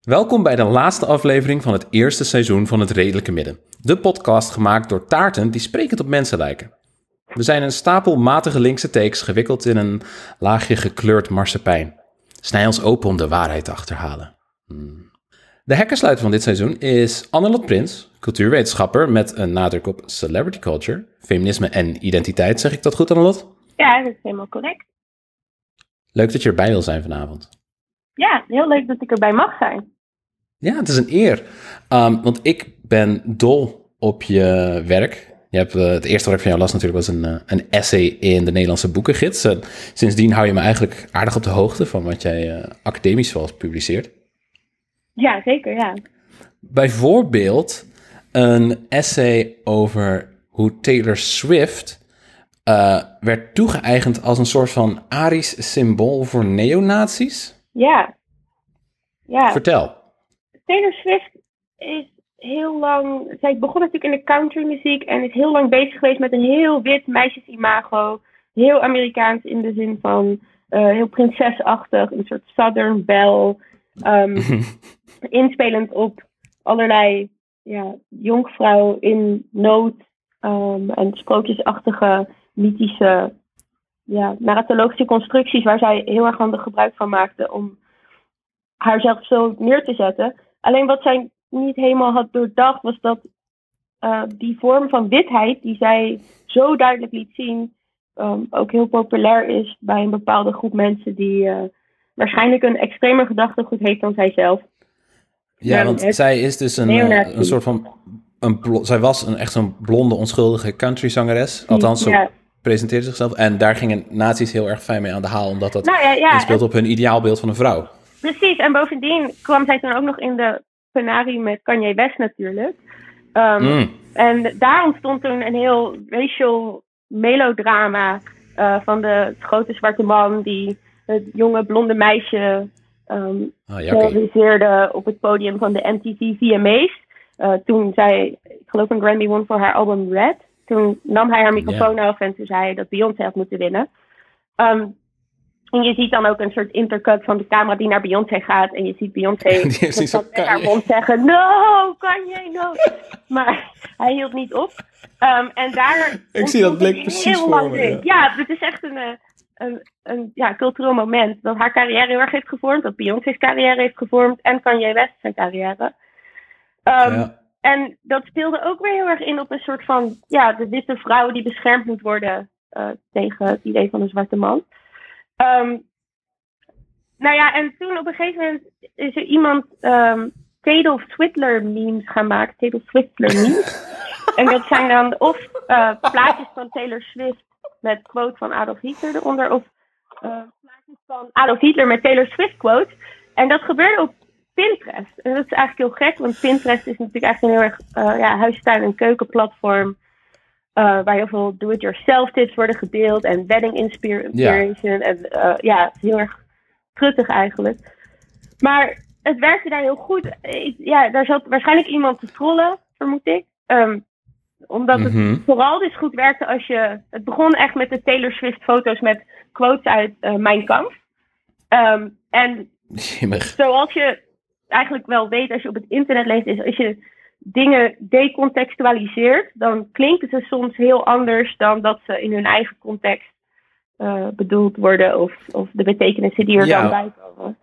Welkom bij de laatste aflevering van het eerste seizoen van Het Redelijke Midden. De podcast gemaakt door taarten die sprekend op mensen lijken. We zijn een stapel matige linkse takes gewikkeld in een laagje gekleurd marsepein. Snij ons open om de waarheid te achterhalen. Hmm. De hekkersluiter van dit seizoen is Annelot Prins, cultuurwetenschapper met een nadruk op celebrity culture, feminisme en identiteit. Zeg ik dat goed, Annelot? Ja, dat is helemaal correct. Leuk dat je erbij wil zijn vanavond. Ja, heel leuk dat ik erbij mag zijn. Ja, het is een eer. Um, want ik ben dol op je werk. Je hebt, uh, het eerste wat ik van jou las natuurlijk was een, uh, een essay in de Nederlandse boekengids. En sindsdien hou je me eigenlijk aardig op de hoogte van wat jij academisch zoals publiceert. Ja, zeker, ja. Bijvoorbeeld een essay over hoe Taylor Swift werd toegeëigend als een soort van Arisch symbool voor neonazies. Ja. ja. Vertel. Taylor Swift is heel lang. Zij begon natuurlijk in de countrymuziek en is heel lang bezig geweest met een heel wit meisjesimago. Heel Amerikaans in de zin van uh, heel prinsesachtig, een soort Southern Belle. Um, inspelend op allerlei ja, jonkvrouw in nood um, en sprookjesachtige, mythische, ja, narratologische constructies waar zij heel erg handig gebruik van maakte om haarzelf zo neer te zetten. Alleen wat zij niet helemaal had doordacht, was dat uh, die vorm van witheid, die zij zo duidelijk liet zien, um, ook heel populair is bij een bepaalde groep mensen die uh, waarschijnlijk een extremer gedachtegoed heeft dan zijzelf. Ja, want zij is dus een, uh, een soort van. Een zij was een, echt zo'n blonde, onschuldige countryzangeres. Althans, zo ja. presenteerde zichzelf. En daar gingen nazi's heel erg fijn mee aan de haal, omdat dat nou ja, ja, inspeelt op hun ideaalbeeld van een vrouw. Precies, en bovendien kwam zij toen ook nog in de penarie met Kanye West natuurlijk. Um, mm. En daar ontstond toen een heel racial melodrama uh, van de grote zwarte man die het jonge blonde meisje um, ah, op het podium van de MTV VMA's. Uh, toen zij, ik geloof een Grammy won voor haar album Red. Toen nam hij haar microfoon yeah. af en toen zei hij dat Beyoncé had moeten winnen. Um, en je ziet dan ook een soort intercut van de camera die naar Beyoncé gaat. En je ziet Beyoncé met haar mond zeggen, no, kan je, no. maar hij hield niet op. Um, en daar... Ik zie dat blik precies voor me. Ja. ja, het is echt een, een, een ja, cultureel moment. Dat haar carrière heel erg heeft gevormd. Dat Beyoncé's carrière heeft gevormd. En Kanye West zijn carrière. Um, ja. En dat speelde ook weer heel erg in op een soort van... Ja, de witte vrouw die beschermd moet worden uh, tegen het idee van een zwarte man. Um, nou ja, en toen op een gegeven moment is er iemand um, Taylor Swiftler memes gaan maken. Taylor Swiftler memes. en dat zijn dan of uh, plaatjes van Taylor Swift met quote van Adolf Hitler eronder. Of uh, plaatjes van Adolf Hitler met Taylor Swift quote. En dat gebeurde op Pinterest. En dat is eigenlijk heel gek, want Pinterest is natuurlijk echt een heel erg uh, ja, huistuin- en keukenplatform. Uh, waar heel veel do-it-yourself tips worden gedeeld en wedding inspiration. Ja. En uh, ja, heel erg truttig eigenlijk. Maar het werkte daar heel goed. Ik, ja, daar zat waarschijnlijk iemand te trollen, vermoed ik. Um, omdat het mm -hmm. vooral dus goed werkte als je... Het begon echt met de Taylor Swift foto's met quotes uit uh, Mijn Kamp. Um, en zoals je eigenlijk wel weet als je op het internet leest, is als je dingen decontextualiseert, dan klinken ze soms heel anders dan dat ze in hun eigen context uh, bedoeld worden of, of de betekenissen die er ja, dan bij komen.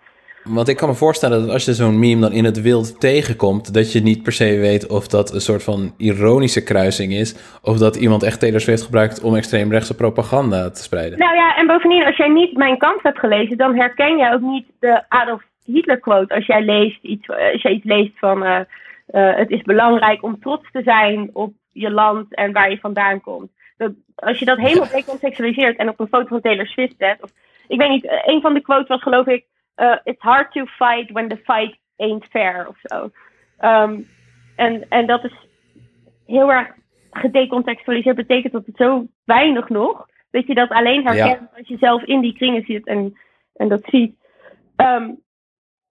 Want ik kan me voorstellen dat als je zo'n meme dan in het wild tegenkomt, dat je niet per se weet of dat een soort van ironische kruising is, of dat iemand echt Taylor Swift gebruikt om extreemrechtse propaganda te spreiden. Nou ja, en bovendien, als jij niet Mijn Kamp hebt gelezen, dan herken jij ook niet de Adolf Hitler quote als jij leest iets, als jij iets leest van uh, uh, het is belangrijk om trots te zijn op je land en waar je vandaan komt. Dat, als je dat helemaal decontextualiseert en op een foto van Taylor Swift zet, of ik weet niet, een van de quotes was geloof ik, uh, it's hard to fight when the fight ain't fair of zo. Um, en, en dat is heel erg gedecontextualiseerd, betekent dat het zo weinig nog, dat je dat alleen herkent ja. als je zelf in die kringen zit en, en dat ziet. Ehm,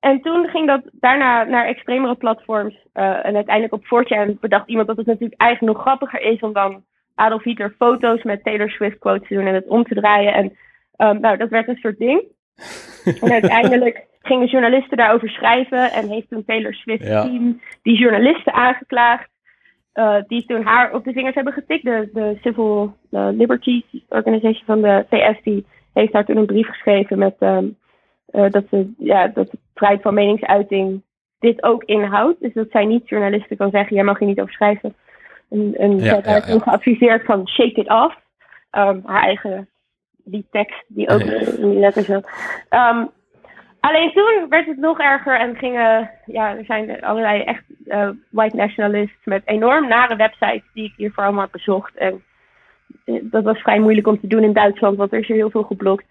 en toen ging dat daarna naar extremere platforms. Uh, en uiteindelijk op 4chan bedacht iemand dat het natuurlijk eigenlijk nog grappiger is om dan Adolf Hitler foto's met Taylor Swift quotes te doen en het om te draaien. En um, nou, dat werd een soort ding. en uiteindelijk gingen journalisten daarover schrijven en heeft toen Taylor Swift ja. team die journalisten aangeklaagd. Uh, die toen haar op de vingers hebben getikt. De, de Civil uh, Liberties Organization van de VS die heeft daar toen een brief geschreven met um, uh, dat, ze, ja, dat de vrijheid van meningsuiting dit ook inhoudt. Dus dat zij niet journalisten kan zeggen, jij mag hier niet over schrijven. En, en ja, zij geadviseerd van shake it off. Um, haar eigen die tekst die ook in die letters zat. Um, alleen toen werd het nog erger en gingen, ja, er zijn allerlei echt uh, white nationalists met enorm nare websites die ik hiervoor allemaal heb bezocht. En uh, dat was vrij moeilijk om te doen in Duitsland, want er is hier heel veel geblokt.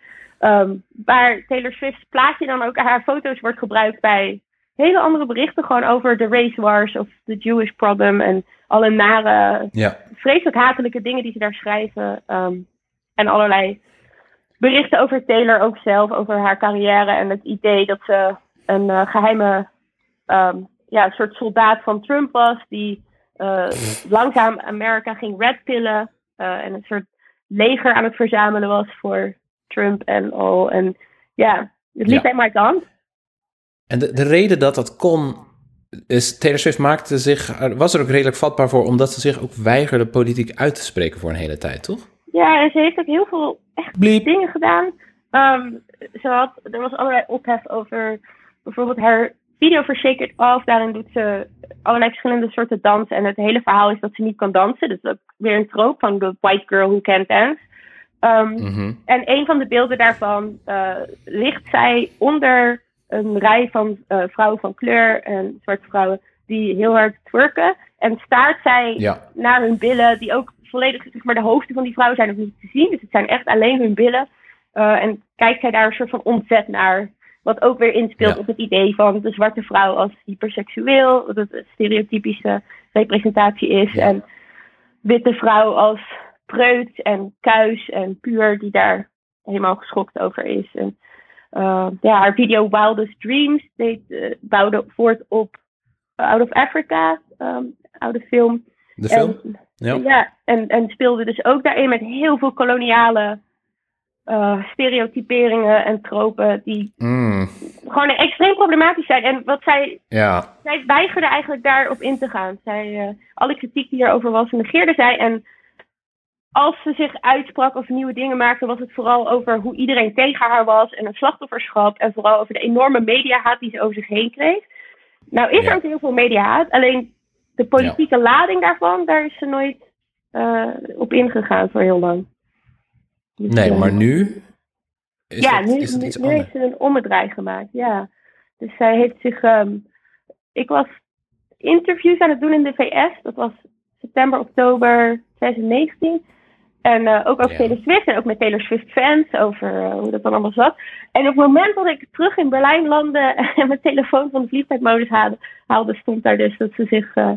Um, waar Taylor Swift's plaatje dan ook haar foto's wordt gebruikt bij hele andere berichten, gewoon over de race wars of de Jewish problem en alle nare, ja. vreselijk hatelijke dingen die ze daar schrijven. Um, en allerlei berichten over Taylor ook zelf, over haar carrière en het idee dat ze een uh, geheime, um, ja, soort soldaat van Trump was, die uh, langzaam Amerika ging redpillen uh, en een soort leger aan het verzamelen was voor Trump en al. En ja, het liep ja. maar dan. En de, de reden dat dat kon, is Taylor Swift maakte zich, was er ook redelijk vatbaar voor, omdat ze zich ook weigerde politiek uit te spreken voor een hele tijd, toch? Ja, en ze heeft ook heel veel echt Bliep. dingen gedaan. Um, ze had, er was allerlei ophef over bijvoorbeeld haar video voor Shake It Off. Daarin doet ze allerlei verschillende soorten dansen. En het hele verhaal is dat ze niet kan dansen. Dus dat is weer een troop van de white girl who can't dance. Um, mm-hmm. En een van de beelden daarvan uh, ligt zij onder een rij van uh, vrouwen van kleur en zwarte vrouwen die heel hard twerken. En staart zij ja. naar hun billen, die ook volledig, zeg maar, de hoofden van die vrouwen zijn nog niet te zien. Dus het zijn echt alleen hun billen. Uh, en kijkt zij daar een soort van ontzet naar. Wat ook weer inspeelt Ja. op het idee van de zwarte vrouw als hyperseksueel. Dat het een stereotypische representatie is. Ja. En witte vrouw als preut en kuis en puur die daar helemaal geschokt over is. En uh, ja, haar video Wildest Dreams deed, uh, bouwde voort op Out of Africa, um, oude film. De film? En, Ja. ja, en, en speelde dus ook daarin met heel veel koloniale uh, stereotyperingen en tropen die Mm, gewoon extreem problematisch zijn. En wat zij, ja. zij weigerde eigenlijk daarop in te gaan. Zij, uh, alle kritiek die erover was, negeerde zij. En als ze zich uitsprak of nieuwe dingen maakte, was het vooral over hoe iedereen tegen haar was en het slachtofferschap. En vooral over de enorme mediahaat die ze over zich heen kreeg. Nou is Ja. er ook heel veel mediahaat, alleen de politieke lading daarvan, daar is ze nooit uh, op ingegaan voor heel lang. Dus, Nee, eh, maar nu is ja, dat, nu, is dat nu, iets nu anders. heeft ze een ommedraai gemaakt, ja. Dus zij heeft zich... Um, ik was interviews aan het doen in de VS. Dat was september, oktober 2019. En uh, ook over Ja. Taylor Swift en ook met Taylor Swift fans over uh, hoe dat dan allemaal zat. En op het moment dat ik terug in Berlijn landde en mijn telefoon van de vliegtuigmodus haalde, haalde stond daar dus dat ze zich uh,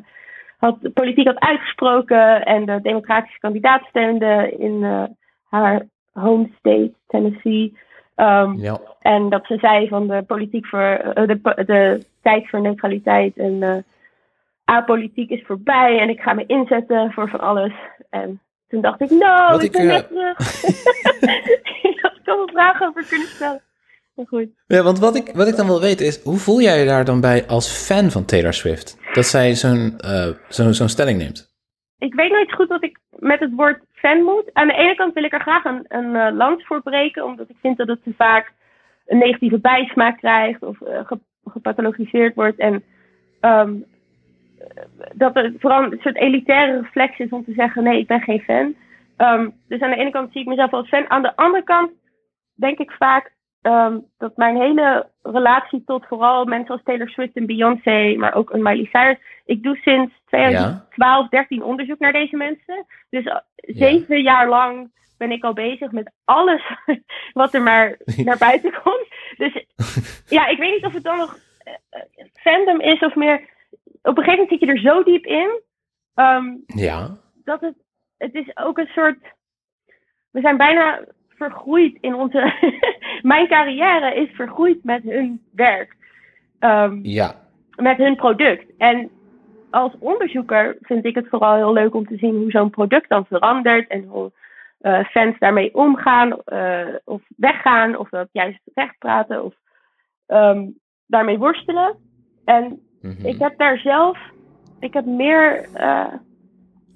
had, politiek had uitgesproken en de democratische kandidaat steunde in haar home state, Tennessee. Um, Ja. en dat ze zei van de politiek voor de, de tijd voor neutraliteit en apolitiek is voorbij en ik ga me inzetten voor van alles. En toen dacht ik, no, Wat ik ben uh, net terug. ik had wel vragen over kunnen stellen. Maar goed. Ja, want wat ik, wat ik dan wil weten is, hoe voel jij je daar dan bij als fan van Taylor Swift? Dat zij zo'n uh, zo'n zo'n stelling neemt? Ik weet nooit goed wat ik met het woord fan moet. Aan de ene kant wil ik er graag een, een uh, lans voor breken, omdat ik vind dat het te vaak een negatieve bijsmaak krijgt of uh, ge, gepathologiseerd wordt. En um, dat het vooral een soort elitaire reflex is om te zeggen: nee, ik ben geen fan. Um, dus aan de ene kant zie ik mezelf als fan. Aan de andere kant denk ik vaak um, dat mijn hele relatie tot vooral mensen als Taylor Swift en Beyoncé, maar ook een Miley Cyrus. Ik doe sinds 2012, ja. 13 onderzoek naar deze mensen. Dus uh, zeven ja. jaar lang ben ik al bezig met alles wat er maar naar buiten komt. Dus ja, ik weet niet of het dan nog uh, fandom is of meer. Op een gegeven moment zit je er zo diep in. Um, ja. Dat het, het is ook een soort. We zijn bijna vergroeid in onze. mijn carrière is vergroeid met hun werk. Um, ja. Met hun product. En als onderzoeker vind ik het vooral heel leuk om te zien hoe zo'n product dan verandert en hoe uh, fans daarmee omgaan uh, of weggaan of dat juist recht praten of um, daarmee worstelen. En Mhm. ik heb daar zelf, ik heb meer, uh,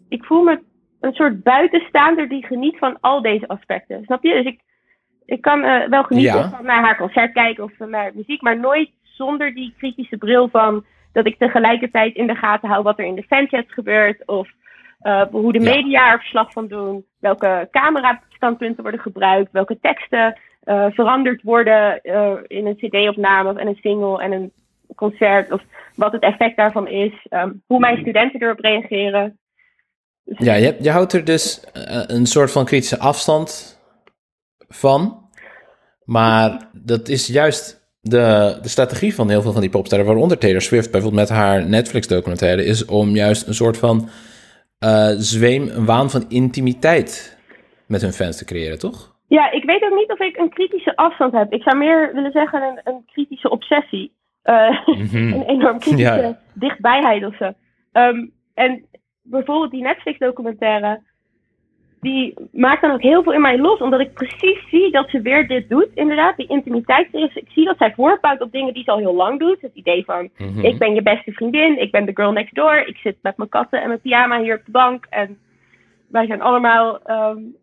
ik voel me een soort buitenstaander die geniet van al deze aspecten. Snap je? Dus ik, ik kan uh, wel genieten Ja. van naar haar concert kijken of van naar muziek, maar nooit zonder die kritische bril van dat ik tegelijkertijd in de gaten hou wat er in de fanchats gebeurt of uh, hoe de Ja. media er verslag van doen, welke camerastandpunten worden gebruikt, welke teksten uh, veranderd worden uh, in een cd-opname en een single en een concert of wat het effect daarvan is, um, hoe mijn studenten erop reageren. Ja, je, je houdt er dus uh, een soort van kritische afstand van. Maar dat is juist de, de strategie van heel veel van die popsterren, waaronder Taylor Swift bijvoorbeeld met haar Netflix-documentaire, is om juist een soort van uh, zweem, een waan van intimiteit met hun fans te creëren, toch? Ja, ik weet ook niet of ik een kritische afstand heb. Ik zou meer willen zeggen een, een kritische obsessie. Mm -hmm. een enorm kritische ja. dichtbijheid of zo. Um, en bijvoorbeeld die Netflix-documentaire, die maakt dan ook heel veel in mij los, omdat ik precies zie dat ze weer dit doet, inderdaad, die intimiteit is. Ik zie dat zij voortbouwt op dingen die ze al heel lang doet. Het idee van, mm -hmm. ik ben je beste vriendin, ik ben de girl next door, ik zit met mijn katten en mijn pyjama hier op de bank en wij zijn allemaal um,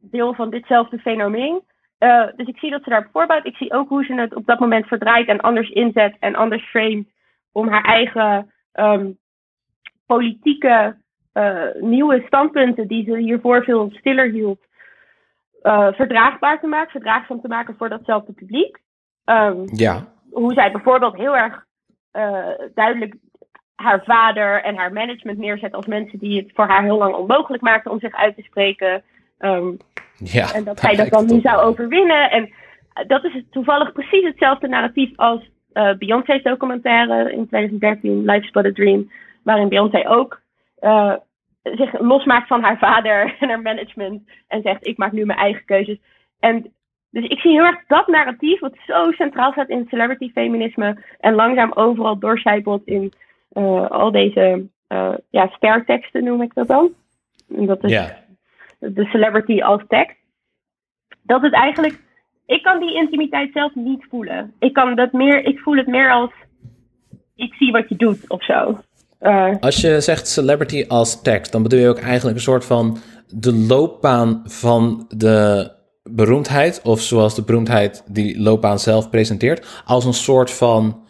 deel van ditzelfde fenomeen. Uh, dus ik zie dat ze daarop voorbouwt. Ik zie ook hoe ze het op dat moment verdraait en anders inzet en anders framet om haar eigen um, politieke uh, nieuwe standpunten die ze hiervoor veel stiller hield, uh, verdraagbaar te maken, verdraagzaam te maken voor datzelfde publiek. Um, ja. Hoe zij bijvoorbeeld heel erg duidelijk haar vader en haar management neerzet als mensen die het voor haar heel lang onmogelijk maakten om zich uit te spreken. Um, ja, en dat zij dat dan nu zou overwinnen. En dat is toevallig precies hetzelfde narratief als uh, Beyoncé's documentaire in 2013, Life's But a Dream, waarin Beyoncé ook uh, zich losmaakt van haar vader en haar management en zegt ik maak nu mijn eigen keuzes. En dus ik zie heel erg dat narratief wat zo centraal staat in celebrity feminisme en langzaam overal doorcijpelt in uh, al deze ja, sterteksten noem ik dat dan. En dat is ja. De celebrity als tekst. Dat het eigenlijk ik kan die intimiteit zelf niet voelen. Ik kan dat meer, ik voel het meer als ik zie wat je doet of zo. Uh, als je zegt celebrity als tekst, dan bedoel je ook eigenlijk een soort van de loopbaan van de beroemdheid, of zoals de beroemdheid die loopbaan zelf presenteert, als een soort van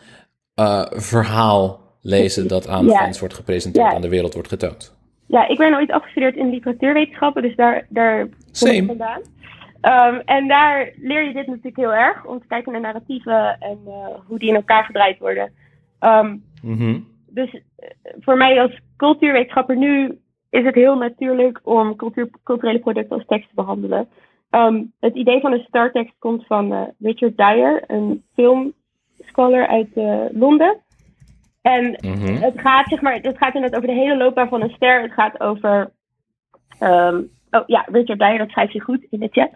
uh, verhaal lezen dat aan fans wordt gepresenteerd, Ja. aan de wereld wordt getoond. Ja, ik ben ooit afgestudeerd in literatuurwetenschappen, dus daar, daar kom ik vandaan. Um, en daar leer je dit natuurlijk heel erg, om te kijken naar narratieven en uh, hoe die in elkaar gedraaid worden. Um, Mhm. dus uh, voor mij als cultuurwetenschapper nu is het heel natuurlijk om cultuur, culturele producten als tekst te behandelen. Um, het idee van een startekst komt van uh, Richard Dyer, een filmscholar uit uh, Londen. En Mhm. het gaat, zeg maar, het gaat inderdaad over de hele loopbaan van een ster. Het gaat over. Um, oh ja, Richard Dyer, dat schrijft je goed in de chat.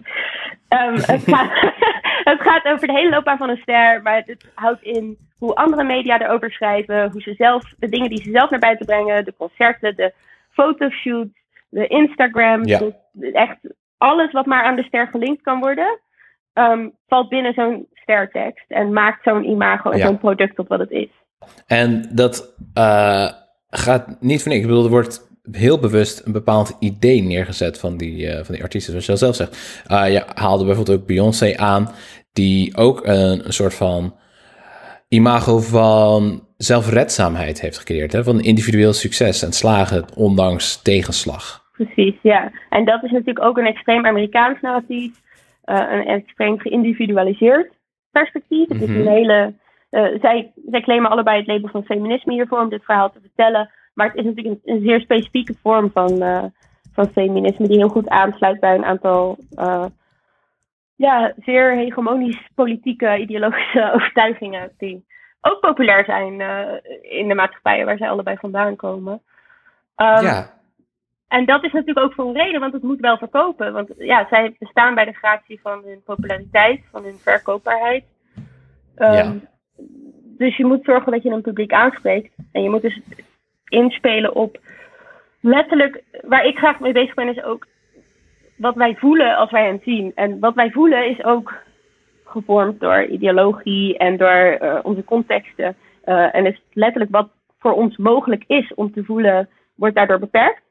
Um, het, gaat, het gaat over de hele loopbaan van een ster, maar het houdt in hoe andere media erover schrijven, hoe ze zelf, de dingen die ze zelf naar buiten brengen, de concerten, de fotoshoots, de Instagram, Ja. de- echt alles wat maar aan de ster gelinkt kan worden, um, valt binnen zo'n stertekst en maakt zo'n imago en Ja. zo'n product tot wat het is. En dat uh, gaat niet van ik. Ik bedoel, er wordt heel bewust een bepaald idee neergezet van die, uh, van die artiesten, zoals je zelf zegt. Uh, je haalde bijvoorbeeld ook Beyoncé aan, die ook een, een soort van imago van zelfredzaamheid heeft gecreëerd. Hè? Van individueel succes en slagen, ondanks tegenslag. Precies, ja. En dat is natuurlijk ook een extreem Amerikaans narratief, eh, een extreem geïndividualiseerd perspectief. Het is Mhm. een hele. Eh, zij, zij claimen allebei het label van feminisme hiervoor om dit verhaal te vertellen. Maar het is natuurlijk een, een zeer specifieke vorm van, eh, van feminisme die heel goed aansluit bij een aantal eh, ja, zeer hegemonisch politieke ideologische overtuigingen die ook populair zijn in de maatschappijen waar zij allebei vandaan komen. Ehm, ja. en dat is natuurlijk ook voor een reden, want het moet wel verkopen. Want ja, zij bestaan bij de gratie van hun populariteit, van hun verkoopbaarheid. Um, ja. Dus je moet zorgen dat je een publiek aanspreekt. En je moet dus inspelen op letterlijk, waar ik graag mee bezig ben, is ook wat wij voelen als wij hen zien. En wat wij voelen is ook gevormd door ideologie en door uh, onze contexten. Uh, en is letterlijk wat voor ons mogelijk is om te voelen, wordt daardoor beperkt.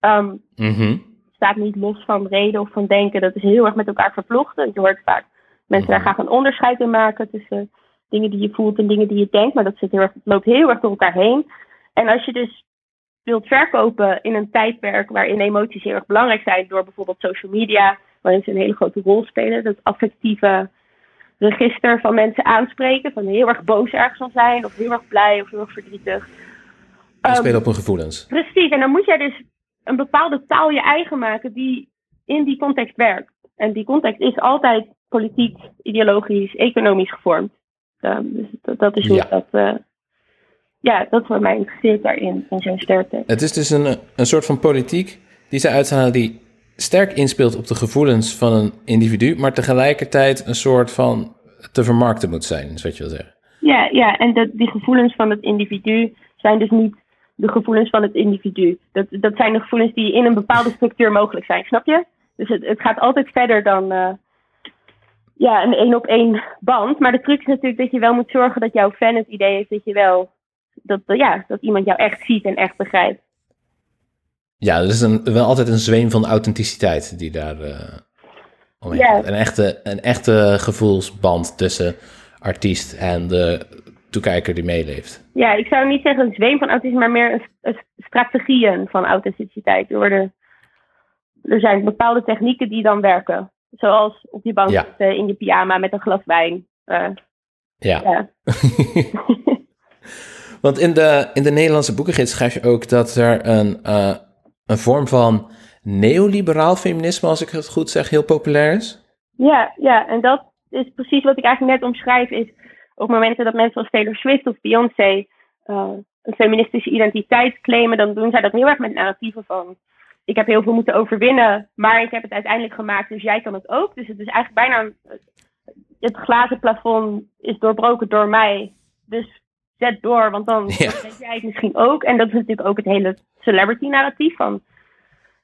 Um, mm staat niet los van reden of van denken. Dat is heel erg met elkaar vervlochten. Je hoort vaak mensen daar mhm. graag een onderscheid in maken tussen dingen die je voelt en dingen die je denkt. Maar dat zit heel erg, loopt heel erg door elkaar heen. En als je dus wilt verkopen in een tijdperk waarin emoties heel erg belangrijk zijn, door bijvoorbeeld social media, waarin ze een hele grote rol spelen, dat affectieve register van mensen aanspreken, van heel erg boos ergens van zijn, of heel erg blij, of heel erg verdrietig. Um, spelen op hun gevoelens. Precies, en dan moet jij dus een bepaalde taal je eigen maken die in die context werkt. En die context is altijd politiek, ideologisch, economisch gevormd. Um, dus dat, is hoe ja. dat. Uh, ja, dat wordt mij interesseert daarin, in zo'n sterkte. Het is dus een, een soort van politiek die ze uithalen die sterk inspeelt op de gevoelens van een individu, maar tegelijkertijd een soort van te vermarkten moet zijn, is wat je wil zeggen. Ja, ja en dat, die gevoelens van het individu zijn dus niet de gevoelens van het individu. Dat, dat zijn de gevoelens die in een bepaalde structuur mogelijk zijn, snap je? Dus het, het gaat altijd verder dan uh, ja, een één op één band. Maar de truc is natuurlijk dat je wel moet zorgen dat jouw fan het idee heeft dat je wel dat, ja, dat iemand jou echt ziet en echt begrijpt. Ja, er is een, wel altijd een zweem van authenticiteit die daar uh, omheen. Een echte, een echte gevoelsband tussen artiest en de toekijker die meeleeft. Ja, ik zou niet zeggen een zweem van authenticiteit, maar meer een, een strategieën van authenticiteit. Er, worden, er zijn bepaalde technieken die dan werken. Zoals op je bank ja. zitten in je pyjama met een glas wijn. Uh, ja. ja. Want in de, in de Nederlandse boekengids schrijf je ook dat er een, uh, een vorm van neoliberaal feminisme, als ik het goed zeg, heel populair is. Ja, ja, en dat is precies wat ik eigenlijk net omschrijf. Is op momenten dat mensen als Taylor Swift of Beyoncé uh, een feministische identiteit claimen, dan doen zij dat heel erg met narratieven van. Ik heb heel veel moeten overwinnen, maar ik heb het uiteindelijk gemaakt, dus jij kan het ook. Dus het is eigenlijk bijna. Het glazen plafond is doorbroken door mij. Dus zet door, want dan ja. weet jij het misschien ook. En dat is natuurlijk ook het hele celebrity-narratief van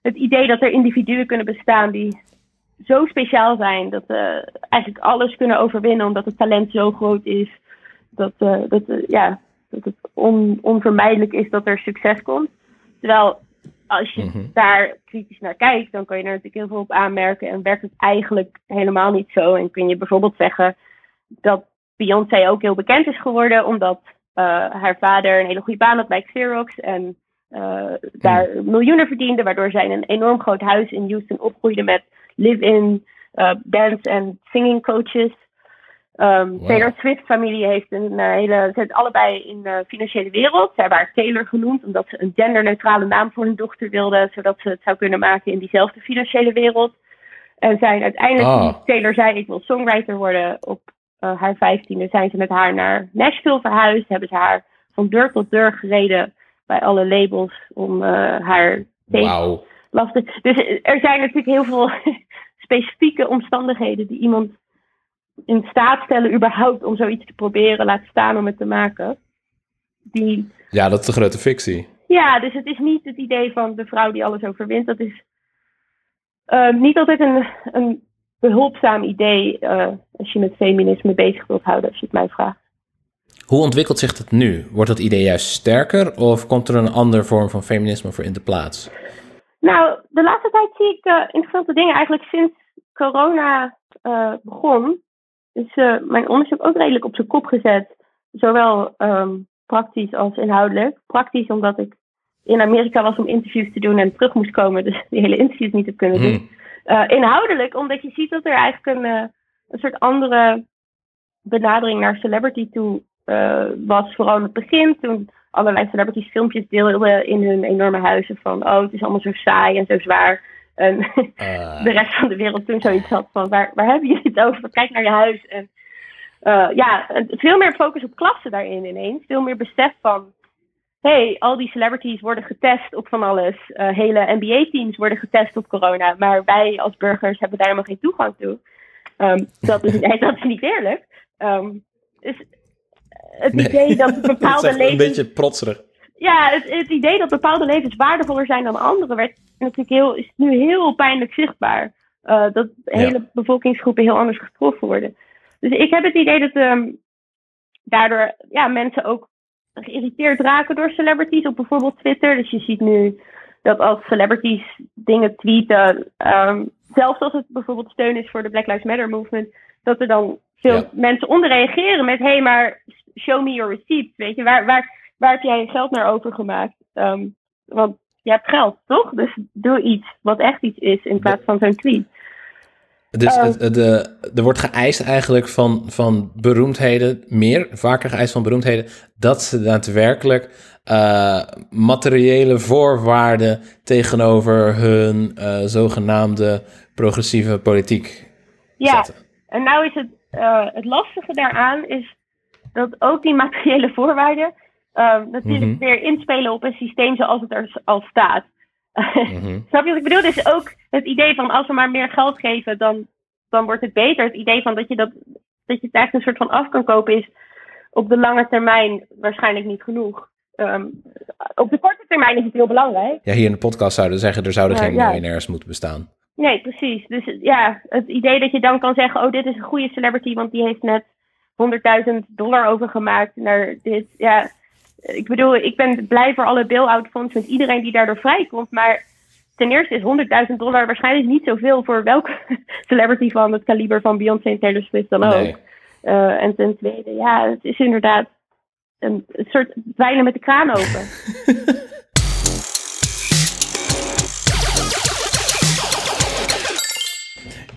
het idee dat er individuen kunnen bestaan die zo speciaal zijn dat ze eigenlijk alles kunnen overwinnen omdat het talent zo groot is dat, uh, dat, uh, ja, dat het on, onvermijdelijk is dat er succes komt. Terwijl als je mm-hmm. daar kritisch naar kijkt, dan kan je er natuurlijk heel veel op aanmerken en werkt het eigenlijk helemaal niet zo. En kun je bijvoorbeeld zeggen dat Beyoncé ook heel bekend is geworden omdat uh, haar vader een hele goede baan had bij Xerox en uh, daar miljoenen verdiende, waardoor zij een enorm groot huis in Houston opgroeide met live-in uh, dance en singing coaches. Um, wow. Taylor Swift familie heeft een hele, ze zijn allebei in de financiële wereld. Zij waren Taylor genoemd omdat ze een genderneutrale naam voor hun dochter wilden, zodat ze het zou kunnen maken in diezelfde financiële wereld. En zijn uiteindelijk, oh. Taylor zei ik wil songwriter worden op uh, haar vijftiende zijn ze met haar naar Nashville verhuisd. Hebben ze haar van deur tot deur gereden bij alle labels om uh, haar wow. lastig. Dus er zijn natuurlijk heel veel specifieke omstandigheden die iemand in staat stellen überhaupt om zoiets te proberen, laat staan om het te maken. Die... Ja, dat is de grote fictie. Ja, dus het is niet het idee van de vrouw die alles overwint. Dat is uh, niet altijd een, een behulpzaam idee uh, als je met feminisme bezig wilt houden, als je het mij vraagt. Hoe ontwikkelt zich dat nu? Wordt dat idee juist sterker of komt er een andere vorm van feminisme voor in de plaats? Nou, de laatste tijd zie ik uh, interessante dingen. Eigenlijk sinds corona uh, begon, is mijn onderzoek ook redelijk op zijn kop gezet. Zowel um, praktisch als inhoudelijk. Praktisch omdat ik in Amerika was om interviews te doen en terug moest komen, dus die hele interviews niet heb kunnen doen. Hmm. Uh, inhoudelijk, omdat je ziet dat er eigenlijk een, uh, een soort andere benadering naar celebrity toe uh, was. Vooral in het begin, toen allerlei celebrities filmpjes deelden in hun enorme huizen van oh, het is allemaal zo saai en zo zwaar. En de rest van de wereld toen zoiets had van waar, waar hebben jullie het over? Kijk naar je huis. En ja, veel meer focus op klasse daarin ineens. Veel meer besef van hey, al die celebrities worden getest op van alles. Uh, hele NBA-teams worden getest op corona. Maar wij als burgers hebben daar helemaal geen toegang toe. Um, dat, is, dat is niet eerlijk. Um, dus het idee dat bepaalde dat levens... Een beetje protserig. Ja, het, het, idee dat bepaalde levens waardevoller zijn dan andere werd natuurlijk heel, is nu heel pijnlijk zichtbaar. Uh, dat hele bevolkingsgroepen heel anders getroffen worden. Dus ik heb het idee dat um, daardoor ja, mensen ook geïrriteerd raken door celebrities op bijvoorbeeld Twitter. Dus je ziet nu dat als celebrities dingen tweeten, um, zelfs als het bijvoorbeeld steun is voor de Black Lives Matter movement, dat er dan veel ja. mensen onder reageren met: hé, hey, maar show me your receipts. Weet je, waar, waar, waar heb jij je geld naar overgemaakt? Um, want je hebt geld, toch? Dus doe iets wat echt iets is in plaats van zo'n tweet. Dus uh, het, de, er wordt geëist eigenlijk van, van beroemdheden, meer, vaker geëist van beroemdheden, dat ze daadwerkelijk uh, materiële voorwaarden tegenover hun uh, zogenaamde progressieve politiek ja, zetten. en nou is het, uh, het lastige daaraan is dat ook die materiële voorwaarden natuurlijk mm -hmm. weer inspelen op een systeem zoals het er al staat. Mm -hmm. Snap je wat ik bedoel? Dus ook het idee van als we maar meer geld geven, dan, dan wordt het beter. Het idee van dat je, dat, dat je het eigenlijk een soort van af kan kopen is op de lange termijn waarschijnlijk niet genoeg. Um, op de korte termijn is het heel belangrijk. Ja, hier in de podcast zouden we zeggen, er zouden uh, geen ja. miljonairs moeten bestaan. Nee, precies. Dus ja, het idee dat je dan kan zeggen, oh dit is een goede celebrity, want die heeft net 100.000 dollar overgemaakt naar dit. Ja, ik bedoel, ik ben blij voor alle bail-out met iedereen die daardoor vrijkomt. Maar ten eerste is 100.000 dollar waarschijnlijk niet zoveel voor welke celebrity van het kaliber van Beyoncé en Taylor Swift dan ook. Nee. Uh, en ten tweede, ja, het is inderdaad een, een soort dweilen met de kraan open.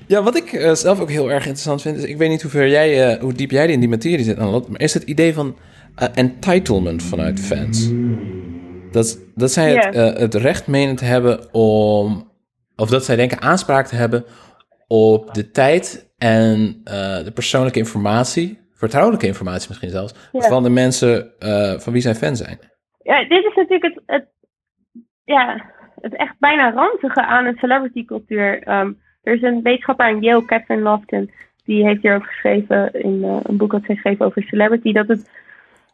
Ja, wat ik uh, zelf ook heel erg interessant vind, is ik weet niet hoe, ver jij, uh, hoe diep jij in die materie zit, maar is het idee van entitlement vanuit fans. Dat, dat zij het, uh, het recht menen te hebben om, of dat zij denken aanspraak te hebben op de tijd en uh, de persoonlijke informatie, vertrouwelijke informatie misschien zelfs, Ja. van de mensen uh, van wie zij fan zijn. Ja, dit is natuurlijk het, het, ja, het echt bijna ranzige aan een celebrity cultuur. Um, er is een wetenschapper aan Yale, Catherine Lofton, die heeft hierover geschreven in uh, een boek dat zij schreef over celebrity, dat het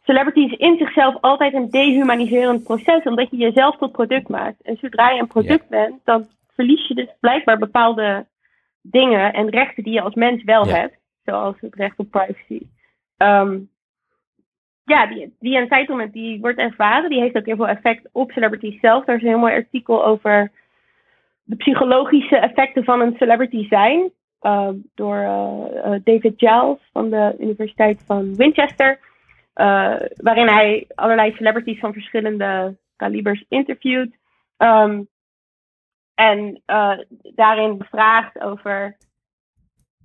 celebrity is in zichzelf altijd een dehumaniserend proces, omdat je jezelf tot product maakt. En zodra je een product bent, dan verlies je dus blijkbaar bepaalde dingen en rechten die je als mens wel hebt, zoals het recht op privacy. Um, ja, die, die entitlement die wordt ervaren, die heeft ook heel veel effect op celebrities zelf. Daar is een heel mooi artikel over de psychologische effecten van een celebrity zijn. uh, door uh, uh, David Giles van de Universiteit van Winchester. Uh, waarin hij allerlei celebrities van verschillende kalibers interviewt. Um, en uh, daarin bevraagt over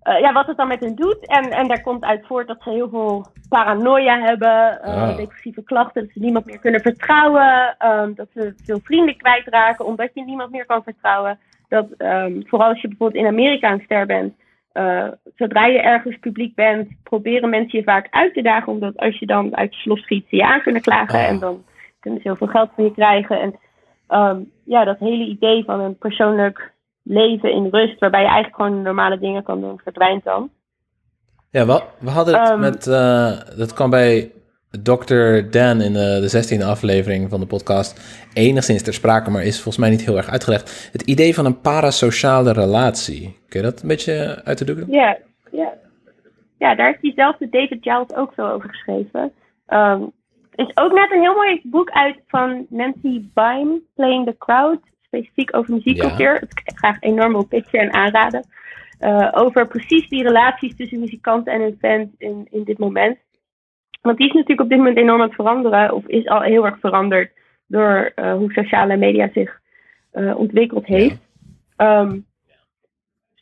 uh, ja, wat het dan met hen doet. En, en daar komt uit voort dat ze heel veel paranoia hebben, Ah. depressieve klachten, dat ze niemand meer kunnen vertrouwen, um, dat ze veel vrienden kwijtraken omdat je niemand meer kan vertrouwen. Dat um, vooral als je bijvoorbeeld in Amerika een ster bent, uh, zodra je ergens publiek bent, proberen mensen je vaak uit te dagen, omdat als je dan uit je slof schiet, ze je aan kunnen klagen Ah. en dan kunnen ze heel veel geld van je krijgen. En um, ja, dat hele idee van een persoonlijk leven in rust, waarbij je eigenlijk gewoon normale dingen kan doen, verdwijnt dan. Ja, we, we hadden het Ehm. met, uh, dat kwam bij Dr. Dan in de, de 16e aflevering van de podcast enigszins ter sprake, maar is volgens mij niet heel erg uitgelegd. Het idee van een parasociale relatie. Kun je dat een beetje uit de doeken? Ja, ja. Ja, daar heeft diezelfde David Giles ook veel over geschreven. Um, is ook net een heel mooi boek uit van Nancy Bime, Playing the Crowd, specifiek over muziekcultuur. Ja. Ik graag enorm op pitchen en aanraden. Uh, over precies die relaties tussen muzikanten en hun fans in, in dit moment. Want die is natuurlijk op dit moment enorm aan het veranderen, of is al heel erg veranderd door uh, hoe sociale media zich uh, ontwikkeld heeft. Um,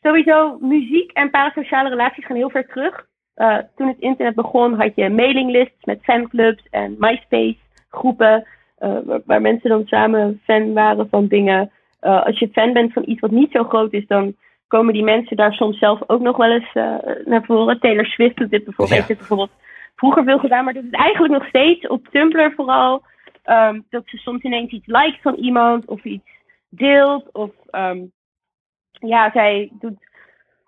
sowieso, muziek en parasociale relaties gaan heel ver terug. Uh, toen het internet begon, had je mailinglists met fanclubs en MySpace groepen. Waar, waar, mensen dan samen fan waren van dingen. Als je fan bent van iets wat niet zo groot is, dan komen die mensen daar soms zelf ook nog wel eens naar voren. Taylor Swift doet dit bijvoorbeeld, ja. heeft dit bijvoorbeeld vroeger veel gedaan, maar doet het eigenlijk nog steeds op Tumblr vooral. Ehm, dat ze soms ineens iets liked van iemand of iets deelt. Of ehm, ja, zij doet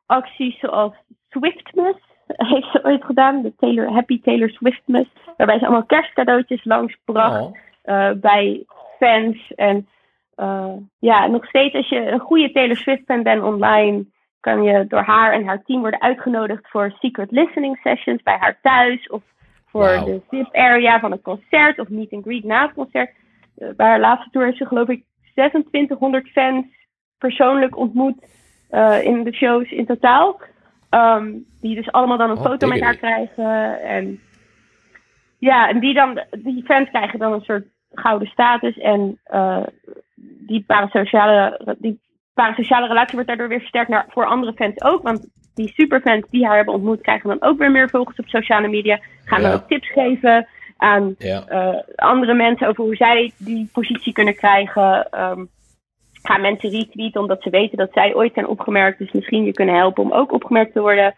acties zoals Swiftmas heeft ze ooit gedaan. De Taylor, Happy Taylor Swiftmas. Waarbij ze allemaal kerstcadeautjes langsbracht Oh. eh, bij fans. En eh, ja, nog steeds als je een goede Taylor Swift fan bent online, kan je door haar en haar team worden uitgenodigd voor secret listening sessions bij haar thuis. Of voor de VIP area van een concert of meet and greet na het concert. Eh, bij haar laatste tour heeft ze geloof ik 2600 fans persoonlijk ontmoet eh, in de shows in totaal. Ehm, die dus allemaal dan een Oh, foto met haar krijgen. En ja, en die, dan, die fans krijgen dan een soort gouden status. En eh, die, parasociale, die parasociale relatie wordt daardoor weer versterkt naar, voor andere fans ook. Want die superfans die haar hebben ontmoet, krijgen dan ook weer meer volgers op sociale media. Gaan Ja. dan ook tips geven aan Ja. eh, andere mensen over hoe zij die positie kunnen krijgen. Ehm, gaan mensen retweeten omdat ze weten dat zij ooit zijn opgemerkt. Dus misschien je kunnen helpen om ook opgemerkt te worden.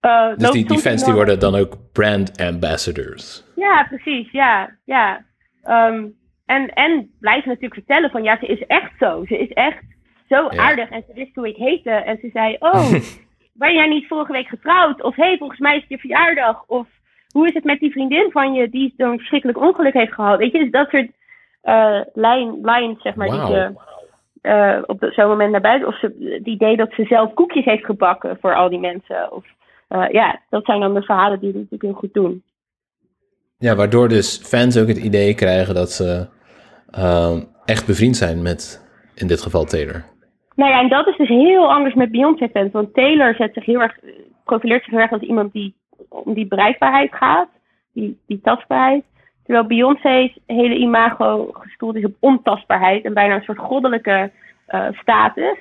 Eh, Dus die, fans die worden dan ook brand ambassadors. ja, precies. Ja, ja. Ehm, en, en blijven natuurlijk vertellen van ja, ze is echt zo. Ze is echt zo Ja. aardig en ze wist hoe ik heette. En ze zei, oh, ben jij niet vorige week getrouwd? Of hé, hey, volgens mij is het je verjaardag. Of hoe is het met die vriendin van je die zo'n verschrikkelijk ongeluk heeft gehad? Weet je, dus dat soort eh lijn, lines, zeg maar, die ze eh, op zo'n moment naar buiten... Of ze, het idee dat ze zelf koekjes heeft gebakken voor al die mensen. Of, eh, ja, dat zijn dan de verhalen die het natuurlijk heel goed doen. Ja, waardoor dus fans ook het idee krijgen dat ze ehm, echt bevriend zijn met, in dit geval Taylor. Nou ja, en dat is dus heel anders met Beyoncé-fans. Want Taylor zet zich heel erg, profileert zich heel erg als iemand die om die bereikbaarheid gaat, die, die tastbaarheid. Terwijl Beyoncé's hele imago gestoeld is op ontastbaarheid en bijna een soort goddelijke eh, status.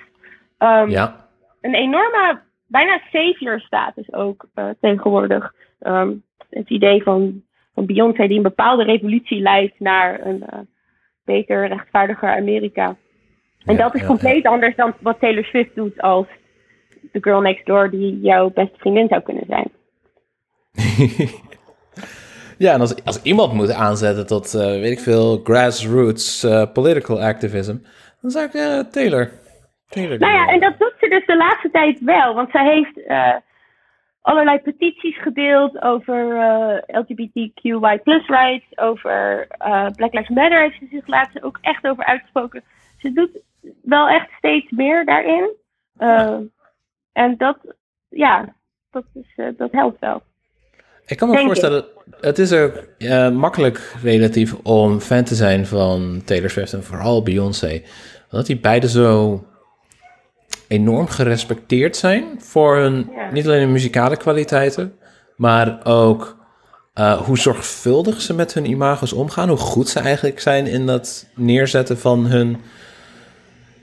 Ehm, Ja, Een enorme, bijna savior-status ook eh, tegenwoordig. Ehm, het idee van, van Beyoncé die een bepaalde revolutie leidt naar een eh, beter, rechtvaardiger Amerika. En Ja, dat is compleet anders dan wat Taylor Swift doet als de girl next door die jouw beste vriendin zou kunnen zijn. ja en als, als iemand moet aanzetten tot, eh, weet ik veel, grassroots eh, political activism, dan zou ik eh, Taylor. Taylor Nou ja, en dat doet ze dus de laatste tijd wel. Want zij heeft allerlei petities gedeeld over LGBTQI plus rights, over Black Lives Matter heeft ze zich laatst ook echt over uitgesproken. Ze doet wel echt steeds meer daarin. Eh, en dat, ja, dat, is, eh, dat helpt wel. Ik kan me Denk voorstellen, het is ook eh, makkelijk relatief om fan te zijn van Taylor Swift en vooral Beyoncé. Omdat die beide zo enorm gerespecteerd zijn voor hun, Ja. niet alleen hun muzikale kwaliteiten, maar ook hoe zorgvuldig ze met hun imago's omgaan. Hoe goed ze eigenlijk zijn in dat neerzetten van hun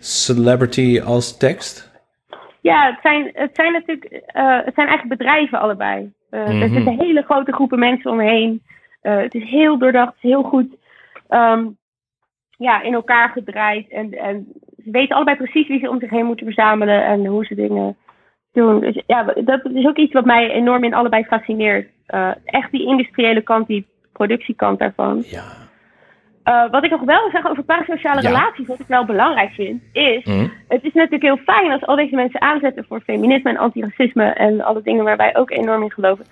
celebrity als tekst. Ja, het zijn, het zijn natuurlijk, eh, het zijn eigenlijk bedrijven allebei. Eh, Er Mhm. zitten hele grote groepen mensen omheen. Eh, het is heel doordacht, het is heel goed ehm, ja, in elkaar gedraaid. En, en ze weten allebei precies wie ze om zich heen moeten verzamelen en hoe ze dingen doen. Dus ja, dat is ook iets wat mij enorm in allebei fascineert. Eh, echt die industriële kant, die productiekant daarvan. Ja. Eh, wat ik nog wel wil zeggen over parasociale Ja. relaties, wat ik wel belangrijk vind, is Mhm. het is natuurlijk heel fijn als al deze mensen aanzetten voor feminisme en antiracisme en alle dingen waar wij ook enorm in geloven.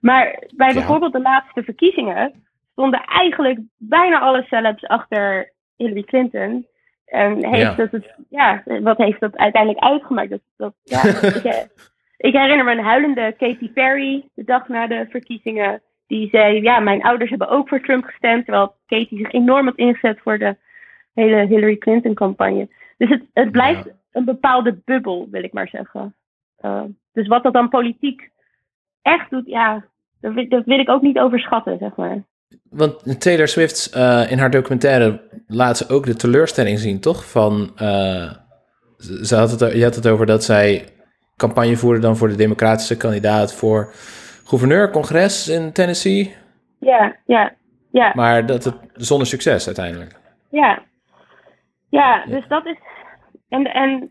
Maar bij Ja. bijvoorbeeld de laatste verkiezingen stonden eigenlijk bijna alle celebs achter Hillary Clinton. En heeft Ja. dat het, ja, wat heeft dat uiteindelijk uitgemaakt? Dat, dat, ik herinner me een huilende Katy Perry de dag na de verkiezingen. Die zei, ja, mijn ouders hebben ook voor Trump gestemd. Terwijl Katy zich enorm had ingezet voor de hele Hillary Clinton campagne. Dus het, het blijft Ja. een bepaalde bubbel, wil ik maar zeggen. Uh, dus wat dat dan politiek echt doet, ja, dat wil, dat wil ik ook niet overschatten, zeg maar. Want Taylor Swift uh, in haar documentaire laat ze ook de teleurstelling zien, toch? Van, uh, ze had het, je had het over dat zij campagne voerde dan voor de democratische kandidaat voor gouverneur, congres in Tennessee. Ja, ja, ja. Maar dat het zonder succes uiteindelijk. Ja, ja, dus dat is. En, en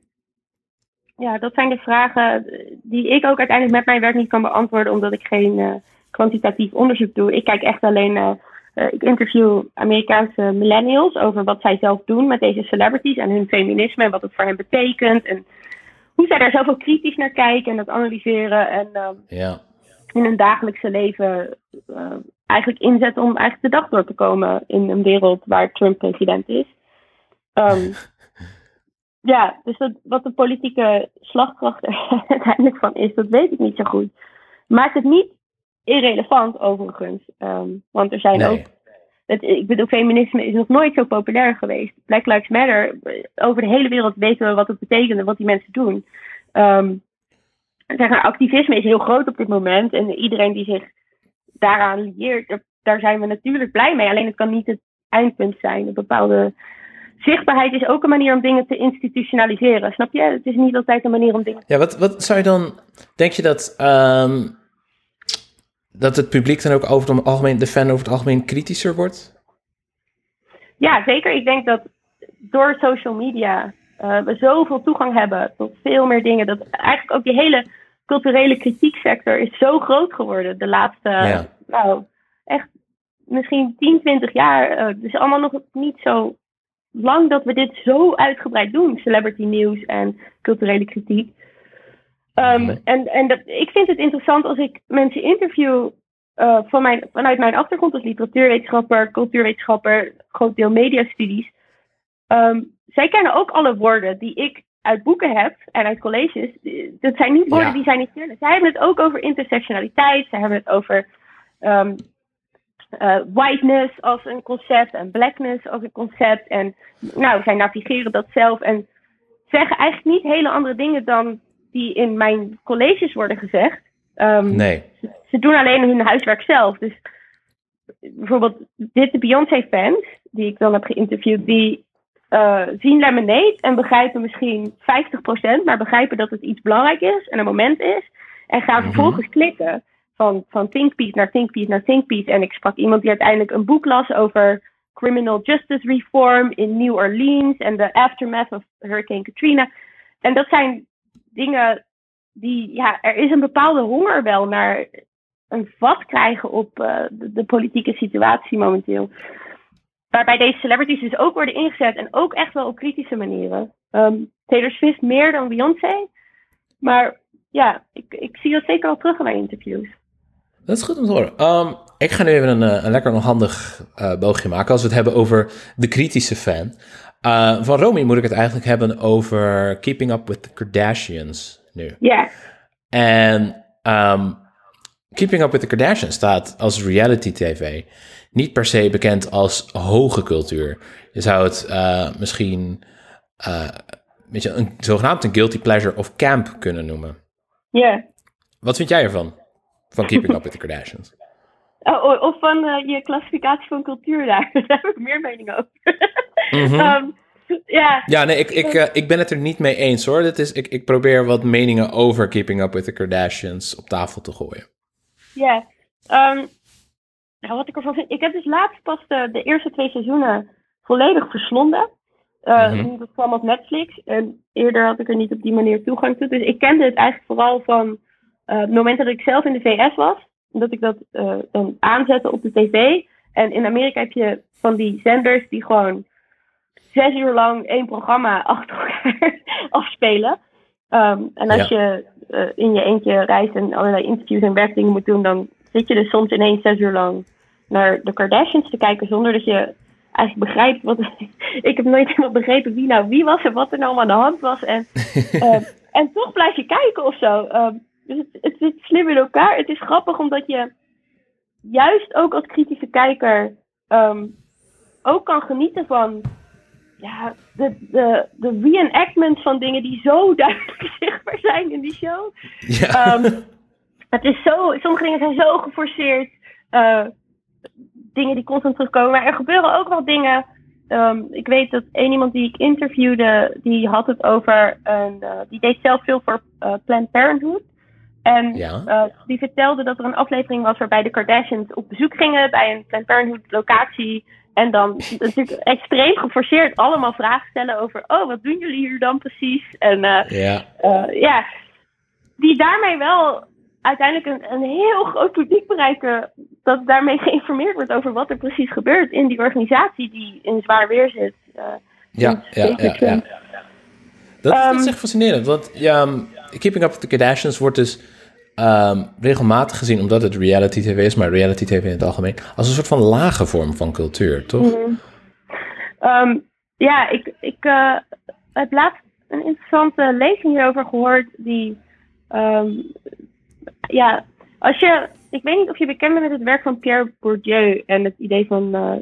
ja, dat zijn de vragen die ik ook uiteindelijk met mijn werk niet kan beantwoorden, omdat ik geen uh, kwantitatief onderzoek doe. Ik kijk echt alleen eh, ik interview Amerikaanse millennials over wat zij zelf doen met deze celebrities en hun feminisme en wat het voor hen betekent. En hoe zij daar zelf ook kritisch naar kijken en dat analyseren. En ehm, Ja. In hun dagelijkse leven eh, eigenlijk inzetten om eigenlijk de dag door te komen in een wereld waar Trump president is. Ehm, ja, dus dat, wat de politieke slagkracht er uiteindelijk van is, dat weet ik niet zo goed. Maakt het niet irrelevant overigens. Ehm, want er zijn Nee. ook. Het, ik bedoel, feminisme is nog nooit zo populair geweest. Black Lives Matter. Over de hele wereld weten we wat het betekent en wat die mensen doen. Ehm, zeg maar, activisme is heel groot op dit moment. En iedereen die zich daaraan lieert, daar- zijn we natuurlijk blij mee. Alleen het kan niet het eindpunt zijn. Een bepaalde zichtbaarheid is ook een manier om dingen te institutionaliseren. Snap je? Het is niet altijd een manier om dingen. Ja, wat, wat zou je dan... Denk je dat, ehm, dat het publiek dan ook over het algemeen, de fan over het algemeen kritischer wordt? Ja, zeker. Ik denk dat door social media eh, we zoveel toegang hebben tot veel meer dingen. Dat eigenlijk ook die hele culturele kritieksector is zo groot geworden de laatste, Ja. nou, echt misschien 10, 20 jaar. Eh, het is allemaal nog niet zo lang dat we dit zo uitgebreid doen. Celebrity nieuws en culturele kritiek. Ehm, Mhm. En, en dat, ik vind het interessant als ik mensen interview eh, van mijn, vanuit mijn achtergrond als literatuurwetenschapper, cultuurwetenschapper, groot deel mediastudies. Ehm, zij kennen ook alle woorden die ik uit boeken heb en uit colleges. Dat zijn niet woorden Ja. die zij niet kennen. Zij hebben het ook over intersectionaliteit. Zij hebben het over ehm, eh, whiteness als een concept en blackness als een concept. En nou, zij navigeren dat zelf en zeggen eigenlijk niet hele andere dingen dan die in mijn colleges worden gezegd. Ehm, Nee. ze doen alleen hun huiswerk zelf. Dus bijvoorbeeld dit de Beyoncé-fans, die ik dan heb geïnterviewd, die eh, zien Lemonade en begrijpen misschien 50%, maar begrijpen dat het iets belangrijk is en een moment is. En gaan Mhm. vervolgens klikken van, van Thinkpiece naar Thinkpiece naar Thinkpiece. En ik sprak iemand die uiteindelijk een boek las over criminal justice reform in New Orleans en de aftermath of Hurricane Katrina. En dat zijn dingen die, ja, er is een bepaalde honger wel naar een vat krijgen op eh, de, de politieke situatie momenteel. Waarbij deze celebrities dus ook worden ingezet en ook echt wel op kritische manieren. Ehm, Taylor Swift meer dan Beyoncé. Maar ja, ik, ik zie dat zeker al terug in mijn interviews. Dat is goed om te horen. Ehm, ik ga nu even een, eh, een lekker onhandig eh boogje maken als we het hebben over de kritische fan. Eh, van Romy moet ik het eigenlijk hebben over Keeping Up with the Kardashians nu. Ja, En ehm, Keeping Up with the Kardashians staat als reality tv niet per se bekend als hoge cultuur. Je zou het eh, misschien eh, weet je, een zogenaamd een guilty pleasure of camp kunnen noemen. ja. Wat vind jij ervan? Van Keeping Up with the Kardashians? Oh, oh, of van eh, je klassificatie van cultuur daar. Daar heb ik meer meningen over. Mhm. Ehm, ja, Ja, nee, ik, ik, ik ben het er niet mee eens hoor. Dit is, ik, ik probeer wat meningen over Keeping Up with the Kardashians op tafel te gooien. Ja, ehm, nou, wat ik ervan vind. Ik heb dus laatst pas de, de eerste twee seizoenen volledig verslonden. Eh Mhm. Dat kwam op Netflix. En eerder had ik er niet op die manier toegang toe. Dus ik kende het eigenlijk vooral van eh, het moment dat ik zelf in de VS was. Dat ik dat eh, dan aanzette op de tv. En in Amerika heb je van die zenders die gewoon zes uur lang één programma achter elkaar afspelen. Ehm, en als je in je eentje reist en allerlei interviews en werkdingen moet doen, dan zit je dus soms ineens zes uur lang naar de Kardashians te kijken zonder dat je eigenlijk begrijpt wat. ik heb nooit helemaal begrepen wie nou wie was en wat er nou aan de hand was. En, eh, en toch blijf je kijken of zo. Ehm, dus het, het zit slim in elkaar. Het is grappig omdat je juist ook als kritische kijker ehm, ook kan genieten van ja, de, de, de reenactment van dingen die zo duidelijk zichtbaar zijn in die show. Ja. Ehm, het is zo, sommige dingen zijn zo geforceerd. eh, dingen die constant terugkomen. Maar er gebeuren ook wel dingen. ehm, ik weet dat één iemand die ik interviewde, die had het over. Een, eh, die deed zelf veel voor eh, Planned Parenthood. En Ja. die vertelde dat er een aflevering was waarbij de Kardashians op bezoek gingen bij een Planned Parenthood locatie. En dan natuurlijk extreem geforceerd allemaal vragen stellen over, oh, wat doen jullie hier dan precies? En ja. ja, die daarmee wel uiteindelijk een, een heel groot publiek bereiken. Dat daarmee geïnformeerd wordt over wat er precies gebeurt in die organisatie die in zwaar weer zit. Uh, ja, ja, ja, ja, Dat, um, dat is echt fascinerend. Want ja, Keeping Up with the Kardashians wordt dus um, regelmatig gezien, omdat het reality tv is, maar reality tv in het algemeen, als een soort van lage vorm van cultuur, toch? Mm um, ja, ik, ik uh, heb laatst een interessante lezing hierover gehoord. Die, um, ja, als je, ik weet niet of je bekend bent met het werk van Pierre Bourdieu en het idee van uh,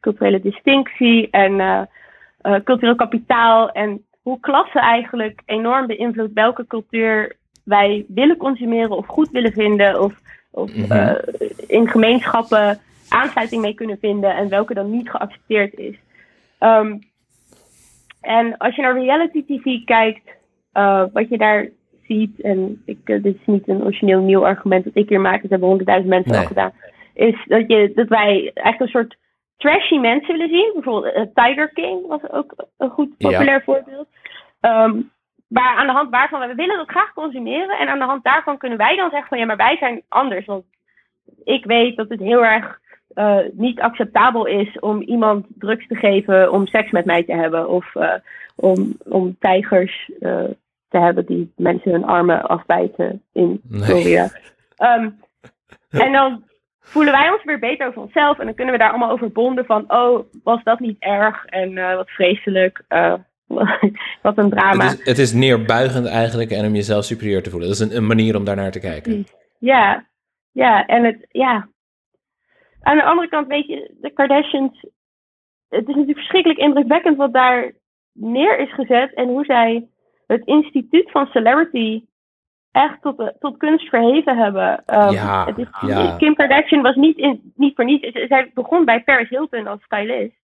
culturele distinctie en uh, uh, cultureel kapitaal en hoe klasse eigenlijk enorm beïnvloedt welke cultuur wij willen consumeren of goed willen vinden of, of mm -hmm. in gemeenschappen aansluiting mee kunnen vinden en welke dan niet geaccepteerd is. Um, en als je naar reality TV kijkt, uh, wat je daar ziet, en ik, uh, dit is niet een origineel nieuw argument dat ik hier maak, dat hebben honderdduizend mensen nee. al gedaan, is dat, je, dat wij eigenlijk een soort trashy mensen willen zien. Bijvoorbeeld uh, Tiger King was ook een goed populair ja. voorbeeld. Um, waar aan de hand waarvan we willen dat graag consumeren. En aan de hand daarvan kunnen wij dan zeggen van ja, maar wij zijn anders. Want ik weet dat het heel erg uh, niet acceptabel is om iemand drugs te geven om seks met mij te hebben. Of uh, om, om tijgers te hebben die mensen hun armen afbijten in Florida. Nee. Um, en dan voelen wij ons weer beter over onszelf. En dan kunnen we daar allemaal over bonden van, oh, was dat niet erg? En wat vreselijk. wat een drama. Het is, het is, neerbuigend eigenlijk en om jezelf superieur te voelen. Dat is een, een manier om daarnaar te kijken. Ja, ja, en het, ja, aan de andere kant, weet je, de Kardashians. Het is natuurlijk verschrikkelijk indrukwekkend wat daar neer is gezet. En hoe zij het instituut van celebrity echt tot, tot kunst verheven hebben. Um, ja, het is, ja. Kim Kardashian was niet, in, niet voor niets. Zij begon bij Paris Hilton als stylist.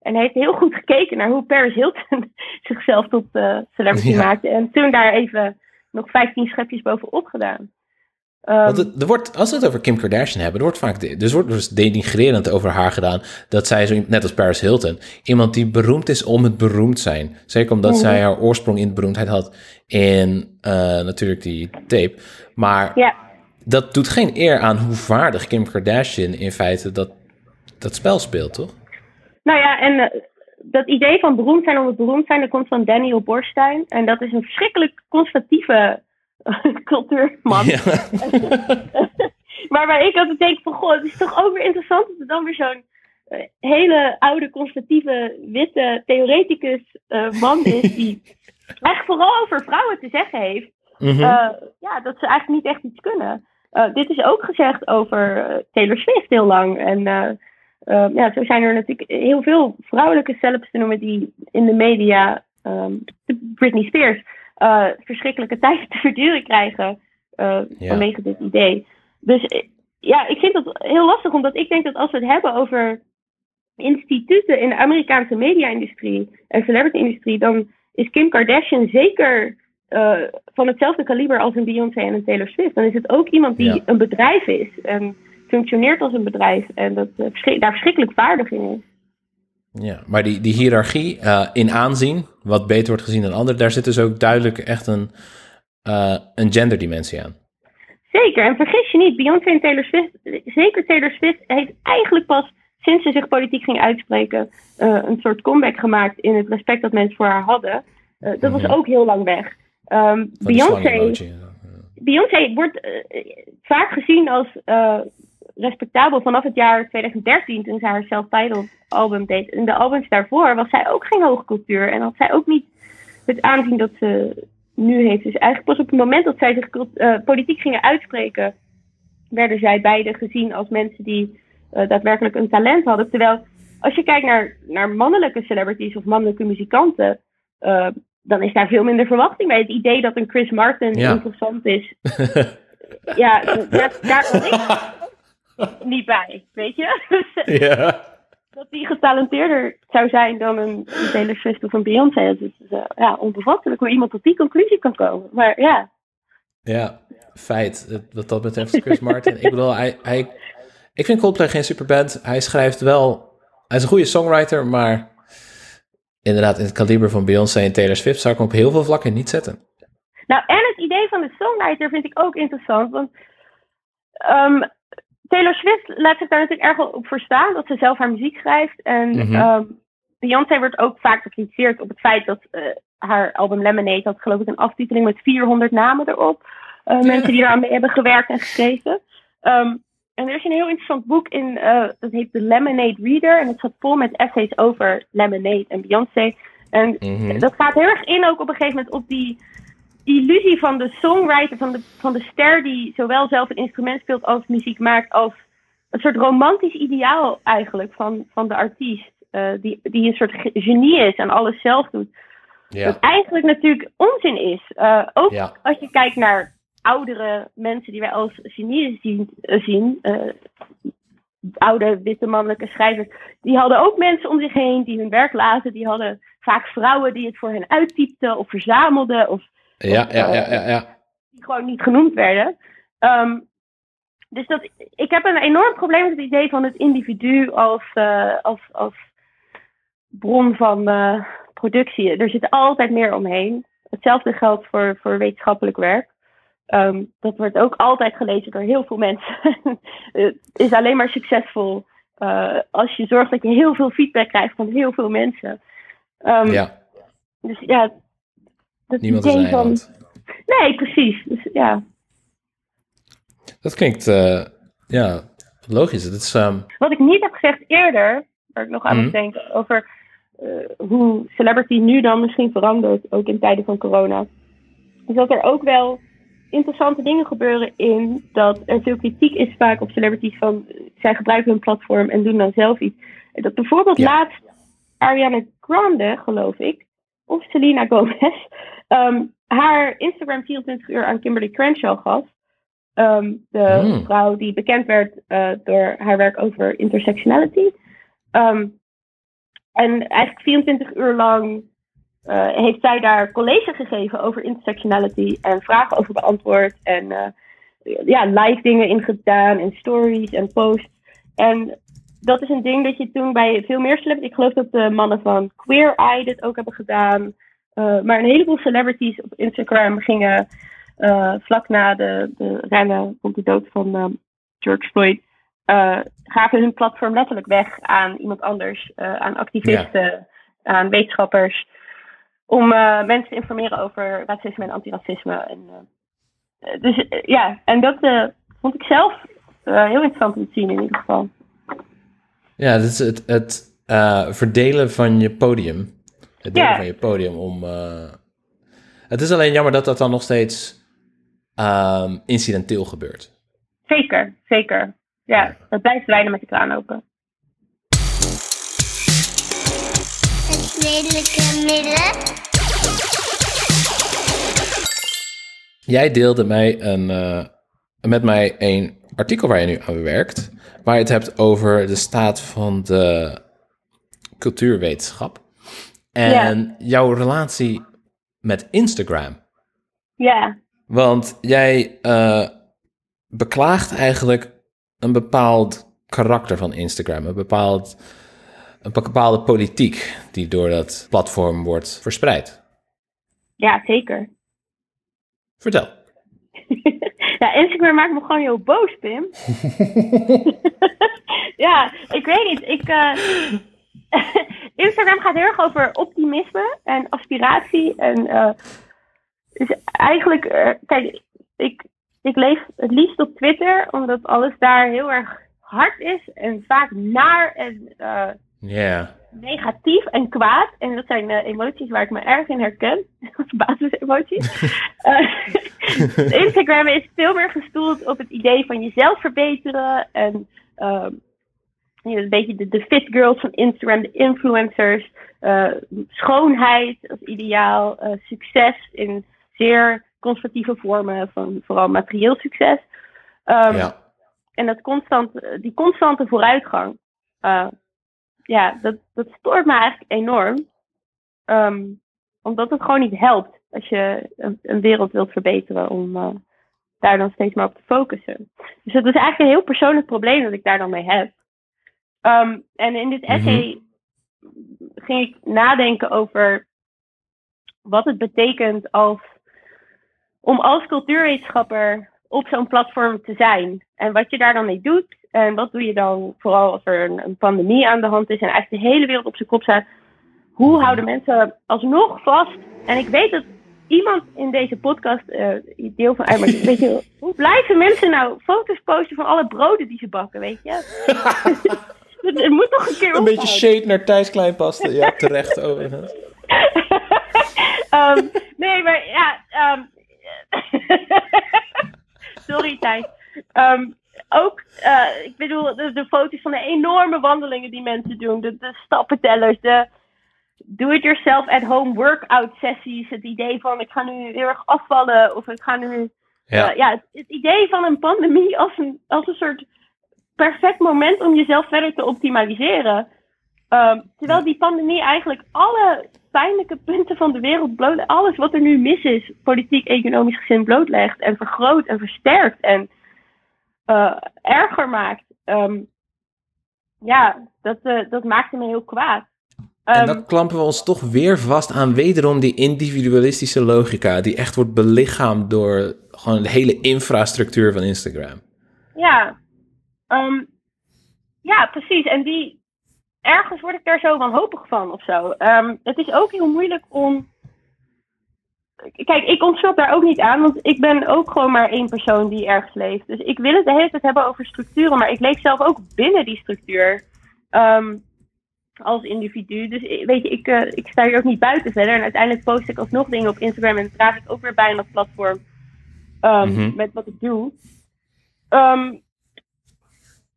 En heeft heel goed gekeken naar hoe Paris Hilton zichzelf tot uh, celebrity ja. maakte. En toen daar even nog 15 schepjes bovenop gedaan. Want het, er wordt, als we het over Kim Kardashian hebben, er wordt vaak dus wordt dus denigrerend over haar gedaan. Dat zij, zo, net als Paris Hilton, iemand die beroemd is om het beroemd zijn. Zeker omdat Mhm. zij haar oorsprong in de beroemdheid had in uh, natuurlijk die tape. Maar dat doet geen eer aan hoe vaardig Kim Kardashian in feite dat, dat spel speelt, toch? nou ja, en eh, dat idee van beroemd zijn om het beroemd zijn, dat komt van Daniel Borstein. En dat is een verschrikkelijk conservatieve cultuurman. Ja. maar waar ik altijd denk van, goh, het is toch ook weer interessant dat er dan weer zo'n eh, hele oude, conservatieve, witte theoreticus eh, man is die echt vooral over vrouwen te zeggen heeft. Mhm. eh, ja, dat ze eigenlijk niet echt iets kunnen. Dit is ook gezegd over Taylor Swift heel lang. En ja, zo zijn er natuurlijk heel veel vrouwelijke celebs te noemen die in de media, ehm, Britney Spears, eh, verschrikkelijke tijden te verduren krijgen eh, Ja. vanwege dit idee. Dus eh, ja, ik vind dat heel lastig, omdat ik denk dat als we het hebben over instituten in de Amerikaanse media-industrie en celebrity-industrie, dan is Kim Kardashian zeker van hetzelfde kaliber als een Beyoncé en een Taylor Swift. Dan is het ook iemand die Ja. een bedrijf is en functioneert als een bedrijf en dat, verschrik- daar verschrikkelijk vaardig in is. Ja, maar die, die hiërarchie in aanzien, wat beter wordt gezien dan anderen, daar zit dus ook duidelijk echt een, eh, een genderdimensie aan. Zeker, en vergis je niet, Beyoncé en Taylor Swift, zeker Taylor Swift, heeft eigenlijk pas sinds ze zich politiek ging uitspreken, eh, een soort comeback gemaakt in het respect dat mensen voor haar hadden. Eh, dat was Mhm. ook heel lang weg. Die Beyoncé. Beyoncé wordt vaak gezien als respectabel vanaf het jaar 2013, toen zij haar self-titled album deed. En de albums daarvoor was zij ook geen hoge cultuur en had zij ook niet het aanzien dat ze nu heeft. Dus eigenlijk pas op het moment dat zij zich eh, politiek gingen uitspreken, werden zij beide gezien als mensen die eh, daadwerkelijk een talent hadden. Terwijl als je kijkt naar, naar mannelijke celebrities of mannelijke muzikanten, eh, dan is daar veel minder verwachting bij. Het idee dat een Chris Martin Ja. interessant is, ja, daar, daar niet bij, weet je? Ja. dat die getalenteerder zou zijn dan een Taylor Swift of een Beyoncé. Dat is eh, ja, onbevattelijk hoe iemand tot die conclusie kan komen. Maar ja, Ja, feit. Wat dat betreft, Chris Martin. ik bedoel, hij, hij, ik vind Coldplay geen superband. Hij schrijft wel... Hij is een goede songwriter, maar... Inderdaad, in het kaliber van Beyoncé en Taylor Swift zou ik hem op heel veel vlakken niet zetten. Nou, en het idee van de songwriter vind ik ook interessant. Want ehm, Taylor Swift laat zich daar natuurlijk erg op voor staan, dat ze zelf haar muziek schrijft. En Mhm. ehm, Beyoncé wordt ook vaak gecritiseerd op het feit dat eh, haar album Lemonade had geloof ik een aftiteling met 400 namen erop. Eh, Mensen die eraan mee hebben gewerkt en geschreven. Ehm, en er is een heel interessant boek in, eh, dat heet The Lemonade Reader. En het staat vol met essays over Lemonade en Beyoncé. En Mhm. dat gaat heel erg in ook op een gegeven moment op die illusie van de songwriter, van de, van de ster die zowel zelf een instrument speelt als muziek maakt, als een soort romantisch ideaal eigenlijk van, van de artiest. eh, die, die een soort ge- genie is en alles zelf doet. Ja. Dat eigenlijk natuurlijk onzin is. Eh, ook Ja. als je kijkt naar oudere mensen die wij als genieën zien, eh, zien oude witte mannelijke schrijvers, die hadden ook mensen om zich heen die hun werk lazen. Die hadden vaak vrouwen die het voor hen uittypten of verzamelden of Ja, ja, ja, ja, ja. die gewoon niet genoemd werden. Ehm, dus dat, ik heb een enorm probleem met het idee van het individu als, eh, als, als bron van eh, productie. Er zit altijd meer omheen. Hetzelfde geldt voor, voor wetenschappelijk werk. Ehm, dat wordt ook altijd gelezen door heel veel mensen. het is alleen maar succesvol eh, als je zorgt dat je heel veel feedback krijgt van heel veel mensen. Ehm, ja. Dus ja, dat Niemand is van. Nee, precies. Dus ja. Dat klinkt, eh, ja, logisch. Het is, ehm, Wat ik niet heb gezegd eerder, waar ik nog aan Mhm. moet denken, over eh, hoe celebrity nu dan misschien verandert, ook in tijden van corona, is dat er ook wel interessante dingen gebeuren in dat er veel kritiek is vaak op celebrities van zij gebruiken hun platform en doen dan zelf iets. Dat bijvoorbeeld Ja. laatst Ariana Grande, geloof ik, of Selena Gomez, ehm, haar Instagram 24 uur aan Kimberly Crenshaw gaf. Ehm, de Hmm. vrouw die bekend werd eh, door haar werk over intersectionality. Ehm, en eigenlijk 24 uur lang eh, heeft zij daar college gegeven over intersectionality en vragen over beantwoord. En eh, ja, live dingen ingedaan en stories en posts. En dat is een ding dat je toen bij veel meer celebrities, ik geloof dat de mannen van Queer Eye dit ook hebben gedaan. Eh, maar een heleboel celebrities op Instagram gingen eh, vlak na de, de rennen rond de dood van ehm, George Floyd, eh, gaven hun platform letterlijk weg aan iemand anders, aan activisten, aan wetenschappers, om mensen te informeren over racisme en antiracisme. En, dus ja, en dat vond ik zelf heel interessant om te zien in ieder geval. Ja, het is het, het eh, verdelen van je podium. Het delen Ja. van je podium om... eh, het is alleen jammer dat dat dan nog steeds ehm, incidenteel gebeurt. Zeker, zeker. Ja, dat blijft lijnen met de kraan open. Het lelijke midden. Jij deelde mij een, eh, met mij een artikel waar je nu aan werkt, waar je het hebt over de staat van de cultuurwetenschap en jouw relatie met Instagram. Ja, Want jij eh, beklaagt eigenlijk een bepaald karakter van Instagram, een, bepaald, een bepaalde politiek die door dat platform wordt verspreid. ja, zeker. Vertel. ja, Instagram maakt me gewoon heel boos, Pim. ja, ik weet niet. Ik, eh, Instagram gaat heel erg over optimisme en aspiratie. En eh, dus eigenlijk, eh, kijk, ik, ik leef het liefst op Twitter, omdat alles daar heel erg hard is en vaak naar en Ja. Negatief en kwaad. En dat zijn eh, emoties waar ik me erg in herken. Basisemoties. Eh, Instagram is veel meer gestoeld op het idee van jezelf verbeteren. En ehm, een beetje de, de fit girls van Instagram, de influencers. eh, schoonheid als ideaal. succes in zeer conservatieve vormen van vooral materieel succes. Ehm, ja. en dat constant, die constante vooruitgang, ja, dat, dat stoort me eigenlijk enorm. Ehm, omdat het gewoon niet helpt als je een, een wereld wilt verbeteren om eh, daar dan steeds maar op te focussen. Dus dat is eigenlijk een heel persoonlijk probleem dat ik daar dan mee heb. Ehm, en in dit essay ging ik nadenken over wat het betekent als, om als cultuurwetenschapper op zo'n platform te zijn. En wat je daar dan mee doet. En wat doe je dan vooral als er een, een pandemie aan de hand is en eigenlijk de hele wereld op zijn kop staat. Hoe houden mensen alsnog vast? En ik weet dat iemand in deze podcast, uh, deel van weet je, hoe blijven mensen nou foto's posten van alle broden die ze bakken, weet je? Het moet toch een keer Een beetje shade naar Thijs Kleinpaste, ja, terecht overigens. um, nee, maar ja, um, sorry Thijs. Um, ook, uh, ik bedoel, de, de, foto's van de enorme wandelingen die mensen doen, de, de stappentellers, de do-it-yourself at home workout sessies, het idee van ik ga nu heel erg afvallen of ik ga nu, ja, uh, ja het, het, idee van een pandemie als een, als een soort perfect moment om jezelf verder te optimaliseren. Um, terwijl die pandemie eigenlijk alle pijnlijke punten van de wereld bloot, alles wat er nu mis is, politiek, economisch gezin blootlegt en vergroot en versterkt en uh, erger maakt. Um, ja, dat, uh, dat maakte me heel kwaad. Um, en dan klampen we ons toch weer vast aan wederom die individualistische logica, die echt wordt belichaamd door gewoon de hele infrastructuur van Instagram. Ja, um, ja, precies. En die, ergens word ik daar zo wanhopig van of zo. Het is ook heel moeilijk om. Kijk, ik ontsnap daar ook niet aan, want ik ben ook gewoon maar één persoon die ergens leeft. Dus ik wil het de hele tijd hebben over structuren, maar ik leef zelf ook binnen die structuur. Um, als individu. Dus weet je, ik, uh, ik sta hier ook niet buiten verder. En uiteindelijk post ik alsnog dingen op Instagram en draag ik ook weer bij aan dat platform um, mm -hmm. met wat ik doe. Um,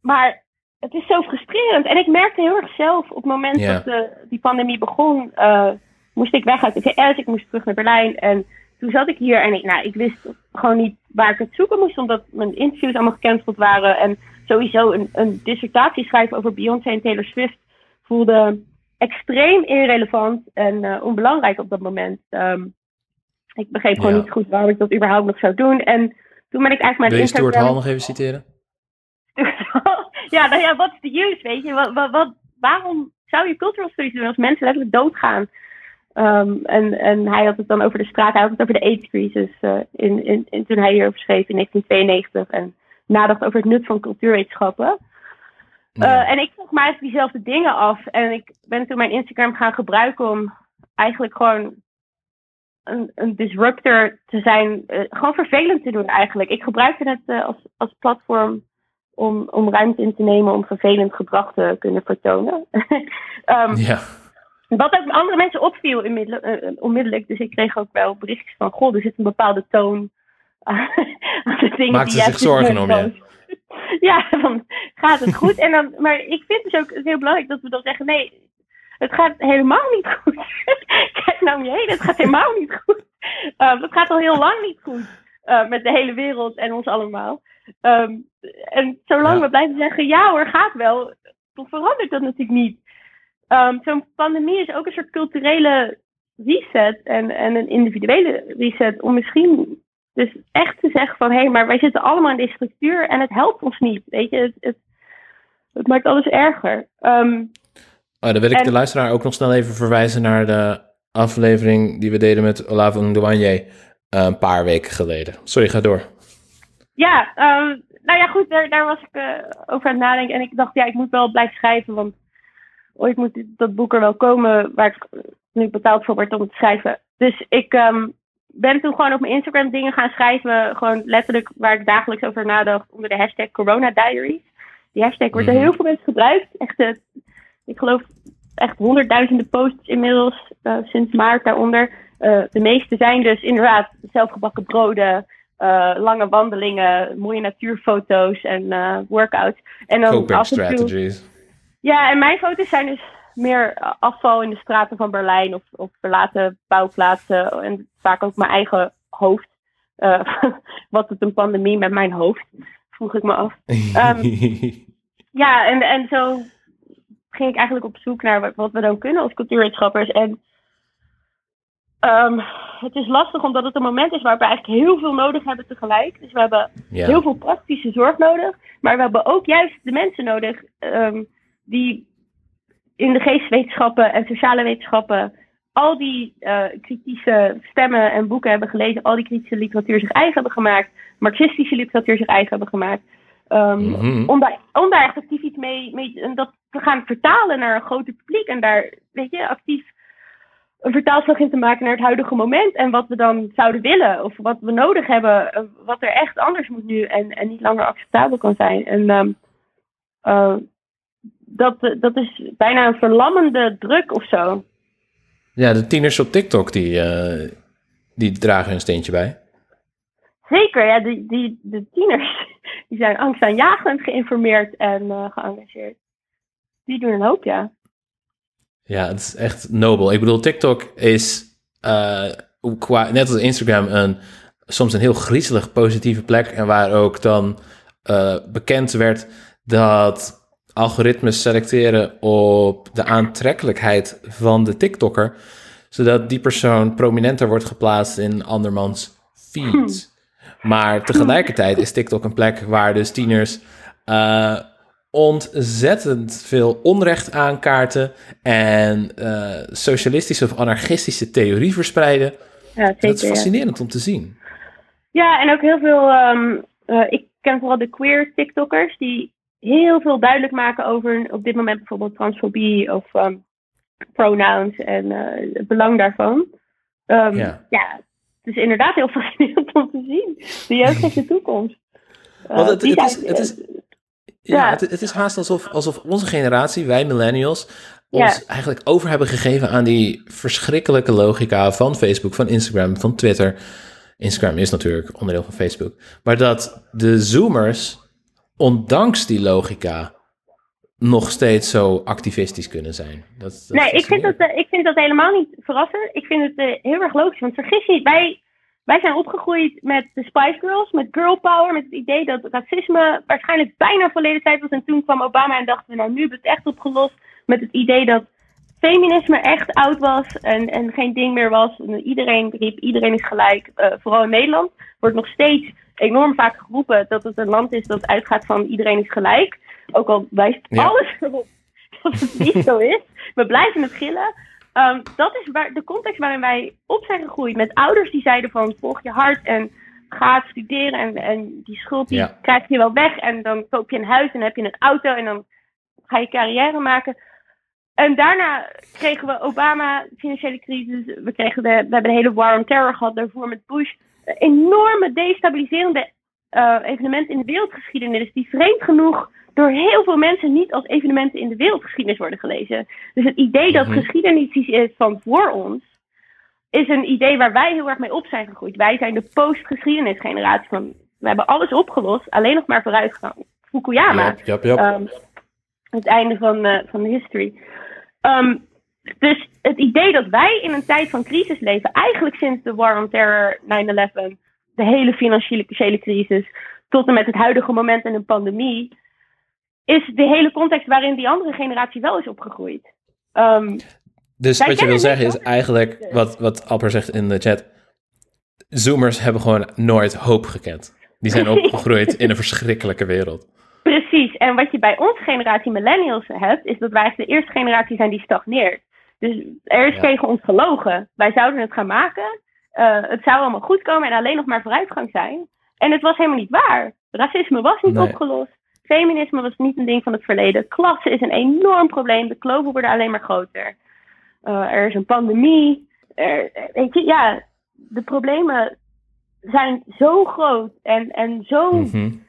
maar het is zo frustrerend. En ik merkte heel erg zelf op het moment yeah. dat de, die pandemie begon, uh, moest ik weg uit de VS, ik moest terug naar Berlijn. En toen zat ik hier en ik, nou, ik wist gewoon niet waar ik het zoeken moest, omdat mijn interviews allemaal gecanceld waren. En sowieso een, een dissertatie schrijven over Beyoncé en Taylor Swift voelde extreem irrelevant en uh, onbelangrijk op dat moment. Um, ik begreep gewoon ja. niet goed waarom ik dat überhaupt nog zou doen. En toen ben ik eigenlijk mijn Wil je. Stuart Hall nog even citeren? ja, nou ja, wat is de use, weet je? Wat, wat, wat, waarom zou je cultural studies doen als mensen letterlijk doodgaan? Um, en, en hij had het dan over de straat, hij had het over de AIDS-crisis uh, in, in, in, toen hij hierover schreef in 1992 en nadacht over het nut van cultuurwetenschappen. Ja. Uh, en ik vroeg me eigenlijk diezelfde dingen af. En ik ben toen mijn Instagram gaan gebruiken om eigenlijk gewoon een, een disruptor te zijn. Uh, gewoon vervelend te doen eigenlijk. Ik gebruikte het uh, als, als platform om, om ruimte in te nemen om vervelend gedrag te kunnen vertonen. um, ja. Wat ook andere mensen opviel onmiddellijk. Dus ik kreeg ook wel berichtjes van: Goh, er zit een bepaalde toon aan de dingen Maakt die ze zich zorgen om je? ja, van gaat het goed? en dan, maar ik vind dus ook heel belangrijk dat we dan zeggen: nee, het gaat helemaal niet goed. Kijk nou om je heen, het gaat helemaal niet goed. Uh, het gaat al heel lang niet goed uh, met de hele wereld en ons allemaal. Um, en zolang ja. we blijven zeggen: ja hoor, gaat wel, dan verandert dat natuurlijk niet. Um, Zo'n pandemie is ook een soort culturele reset en, en een individuele reset om misschien dus echt te zeggen van, hé, hey, maar wij zitten allemaal in deze structuur en het helpt ons niet. Weet je, het, het, het maakt alles erger. Um, oh, dan wil ik en, de luisteraar ook nog snel even verwijzen naar de aflevering die we deden met Olave Ndouanje uh, een paar weken geleden. Sorry, ga door. Ja, um, nou ja, goed, daar, daar was ik uh, over aan het nadenken. En ik dacht, ja, ik moet wel blijven schrijven, want ooit moet dat boek er wel komen waar ik nu betaald voor word om te schrijven. Dus ik um, ben toen gewoon op mijn Instagram dingen gaan schrijven. Gewoon letterlijk waar ik dagelijks over nadacht onder de hashtag Corona Diaries. Die hashtag wordt door heel veel mensen gebruikt. Echt, uh, ik geloof echt honderdduizenden posts inmiddels uh, sinds maart daaronder. Uh, de meeste zijn dus inderdaad zelfgebakken broden, lange wandelingen, mooie natuurfoto's en workouts. En dan Coping strategies. Ja, en mijn foto's zijn dus meer afval in de straten van Berlijn of, of verlaten bouwplaatsen. En vaak ook mijn eigen hoofd. Uh, wat het een pandemie met mijn hoofd, vroeg ik me af. Um, ja, en, en zo ging ik eigenlijk op zoek naar wat, wat we dan kunnen als cultuurwetenschappers. En um, het is lastig omdat het een moment is waar we eigenlijk heel veel nodig hebben tegelijk. Dus we hebben Ja. heel veel praktische zorg nodig. Maar we hebben ook juist de mensen nodig um, die in de geesteswetenschappen en sociale wetenschappen al die uh, kritische stemmen en boeken hebben gelezen, al die kritische literatuur zich eigen hebben gemaakt, marxistische literatuur zich eigen hebben gemaakt. Um, om, daar, om daar echt actief iets mee, mee dat te gaan vertalen naar een groter publiek en daar, weet je, actief een vertaalslag in te maken naar het huidige moment en wat we dan zouden willen of wat we nodig hebben, wat er echt anders moet nu en, en niet langer acceptabel kan zijn. En um, uh, dat, dat is bijna een verlammende druk of zo. Ja, de tieners op TikTok die, uh, die dragen een steentje bij. Zeker, ja, die, die, de tieners die zijn angstaanjagend geïnformeerd en uh, geëngageerd. Die doen een hoop, ja. Ja, het is echt nobel. Ik bedoel, TikTok is uh, qua, net als Instagram een, soms een heel griezelig positieve plek. En waar ook dan bekend werd dat algoritmes selecteren op de aantrekkelijkheid van de TikToker, zodat die persoon prominenter wordt geplaatst in andermans feeds. Maar tegelijkertijd is TikTok een plek waar dus tieners uh, ontzettend veel onrecht aankaarten en uh, socialistische of anarchistische theorie verspreiden. Ja, zeker, dat is fascinerend om te zien. Ja, en ook heel veel. Um, uh, ik ken vooral de queer TikTokkers die heel veel duidelijk maken over op dit moment bijvoorbeeld transfobie of um, pronouns en uh, het belang daarvan. Um, ja. ja, het is inderdaad heel fascinerend om te zien. De jeugd heeft de toekomst. Uh, Want het, het, is, het, is, ja, Het, het, is haast alsof, alsof onze generatie, wij millennials, ons eigenlijk over hebben gegeven aan die verschrikkelijke logica van Facebook, van Instagram, van Twitter. Instagram is natuurlijk onderdeel van Facebook. Maar dat de Zoomers ondanks die logica nog steeds zo activistisch kunnen zijn. Dat, nee, ik vind, dat, uh, ik vind dat helemaal niet verrassend. Ik vind het uh, heel erg logisch. Want vergis je niet, wij, wij zijn opgegroeid met de Spice Girls, met girl power, met het idee dat racisme waarschijnlijk bijna verleden tijd was. En toen kwam Obama en dachten we, nou nu hebben we het echt opgelost. Met het idee dat feminisme echt oud was en, en geen ding meer was. En iedereen riep, iedereen is gelijk. Uh, vooral in Nederland wordt nog steeds enorm vaak geroepen dat het een land is dat uitgaat van iedereen is gelijk. Ook al wijst alles erop dat het niet zo is. We blijven het gillen. Um, dat is waar, de context waarin wij op zijn gegroeid. Met ouders die zeiden van volg je hart en ga studeren. En, en die schuld die krijg je wel weg. En dan koop je een huis en heb je een auto en dan ga je carrière maken. En daarna kregen we Obama, financiële crisis. We, kregen de, we hebben de hele war on terror gehad daarvoor met Bush enorme destabiliserende uh, evenementen in de wereldgeschiedenis, die vreemd genoeg door heel veel mensen niet als evenementen in de wereldgeschiedenis worden gelezen. Dus het idee dat mm geschiedenis is van voor ons, is een idee waar wij heel erg mee op zijn gegroeid. Wij zijn de post-geschiedenisgeneratie van, we hebben alles opgelost, alleen nog maar vooruitgang. Fukuyama. Yep, yep, um, het einde van, uh, van de history. Um, dus het idee dat wij in een tijd van crisis leven, eigenlijk sinds de War on Terror, 9-11, de hele financiële crisis, tot en met het huidige moment in een pandemie, is de hele context waarin die andere generatie wel is opgegroeid. Um, dus wat je wil zeggen is eigenlijk, wat, wat Alper zegt in de chat, Zoomers hebben gewoon nooit hoop gekend. Die zijn opgegroeid in een verschrikkelijke wereld. Precies, en wat je bij onze generatie millennials hebt, is dat wij de eerste generatie zijn die stagneert. Dus er is tegen ons gelogen. Wij zouden het gaan maken. Uh, het zou allemaal goed komen en alleen nog maar vooruitgang zijn. En het was helemaal niet waar. Racisme was niet opgelost. Feminisme was niet een ding van het verleden. Klasse is een enorm probleem. De kloven worden alleen maar groter. Uh, er is een pandemie. Er, weet je, ja, de problemen zijn zo groot en, en zo mm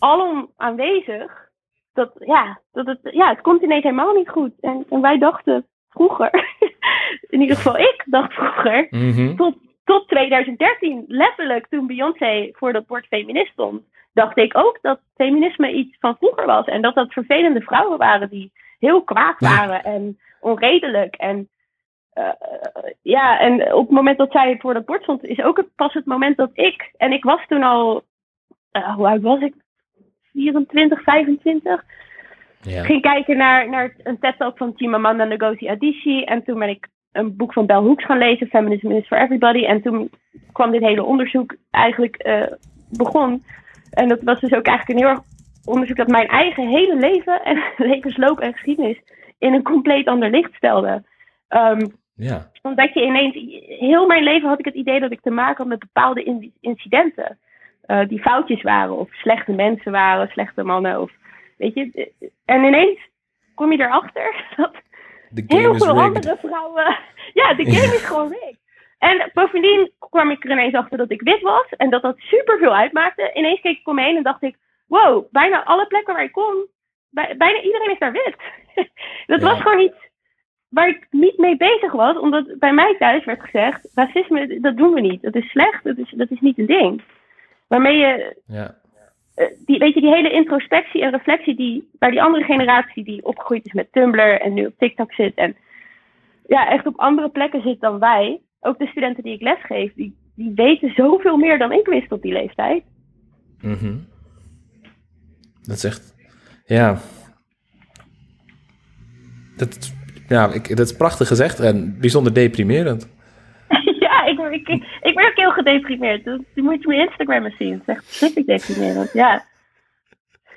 alom aanwezig. Dat, ja, dat het, ja, het komt ineens helemaal niet goed. En, en wij dachten, vroeger, in ieder geval ik dacht vroeger, mhm. tot, tot 2013, letterlijk toen Beyoncé voor dat bord feminist stond, dacht ik ook dat feminisme iets van vroeger was. En dat dat vervelende vrouwen waren die heel kwaad waren en onredelijk. En uh, ja, en op het moment dat zij voor dat bord stond, is ook het, pas het moment dat ik, en ik was toen al, uh, hoe oud was ik? 24, 25 ja. ging kijken naar, naar een TED-talk van Chimamanda Ngozi Adichie. En toen ben ik een boek van Bell Hooks gaan lezen, Feminism is for Everybody. En toen kwam dit hele onderzoek eigenlijk uh, begon. En dat was dus ook eigenlijk een heel erg onderzoek dat mijn eigen hele leven en levensloop en geschiedenis in een compleet ander licht stelde. Um, Ja. Omdat je ineens, heel mijn leven had ik het idee dat ik te maken had met bepaalde incidenten. Uh, die foutjes waren, of slechte mensen waren, slechte mannen. Of, weet je, en ineens kom je erachter dat heel veel andere vrouwen. Ja, de game is gewoon rigged. En bovendien kwam ik er ineens achter dat ik wit was en dat dat super veel uitmaakte. Ineens keek ik om me heen en dacht ik: wow, bijna alle plekken waar ik kom, bijna iedereen is daar wit. dat was gewoon iets waar ik niet mee bezig was, omdat bij mij thuis werd gezegd: racisme, dat doen we niet. Dat is slecht, dat is, dat is niet een ding. Waarmee je. Ja. Eh, die, weet je, die hele introspectie en reflectie die bij die andere generatie die opgegroeid is met Tumblr en nu op TikTok zit en ja, echt op andere plekken zit dan wij. Ook de studenten die ik lesgeef, die, die weten zoveel meer dan ik wist op die leeftijd. Mm Dat is echt, ja. Dat, ja, ik, dat is prachtig gezegd en bijzonder deprimerend. ik, ik, ook heel gedeprimeerd. Dus moet je mijn Instagram eens zien. Het is echt verschrikkelijk deprimerend, ja.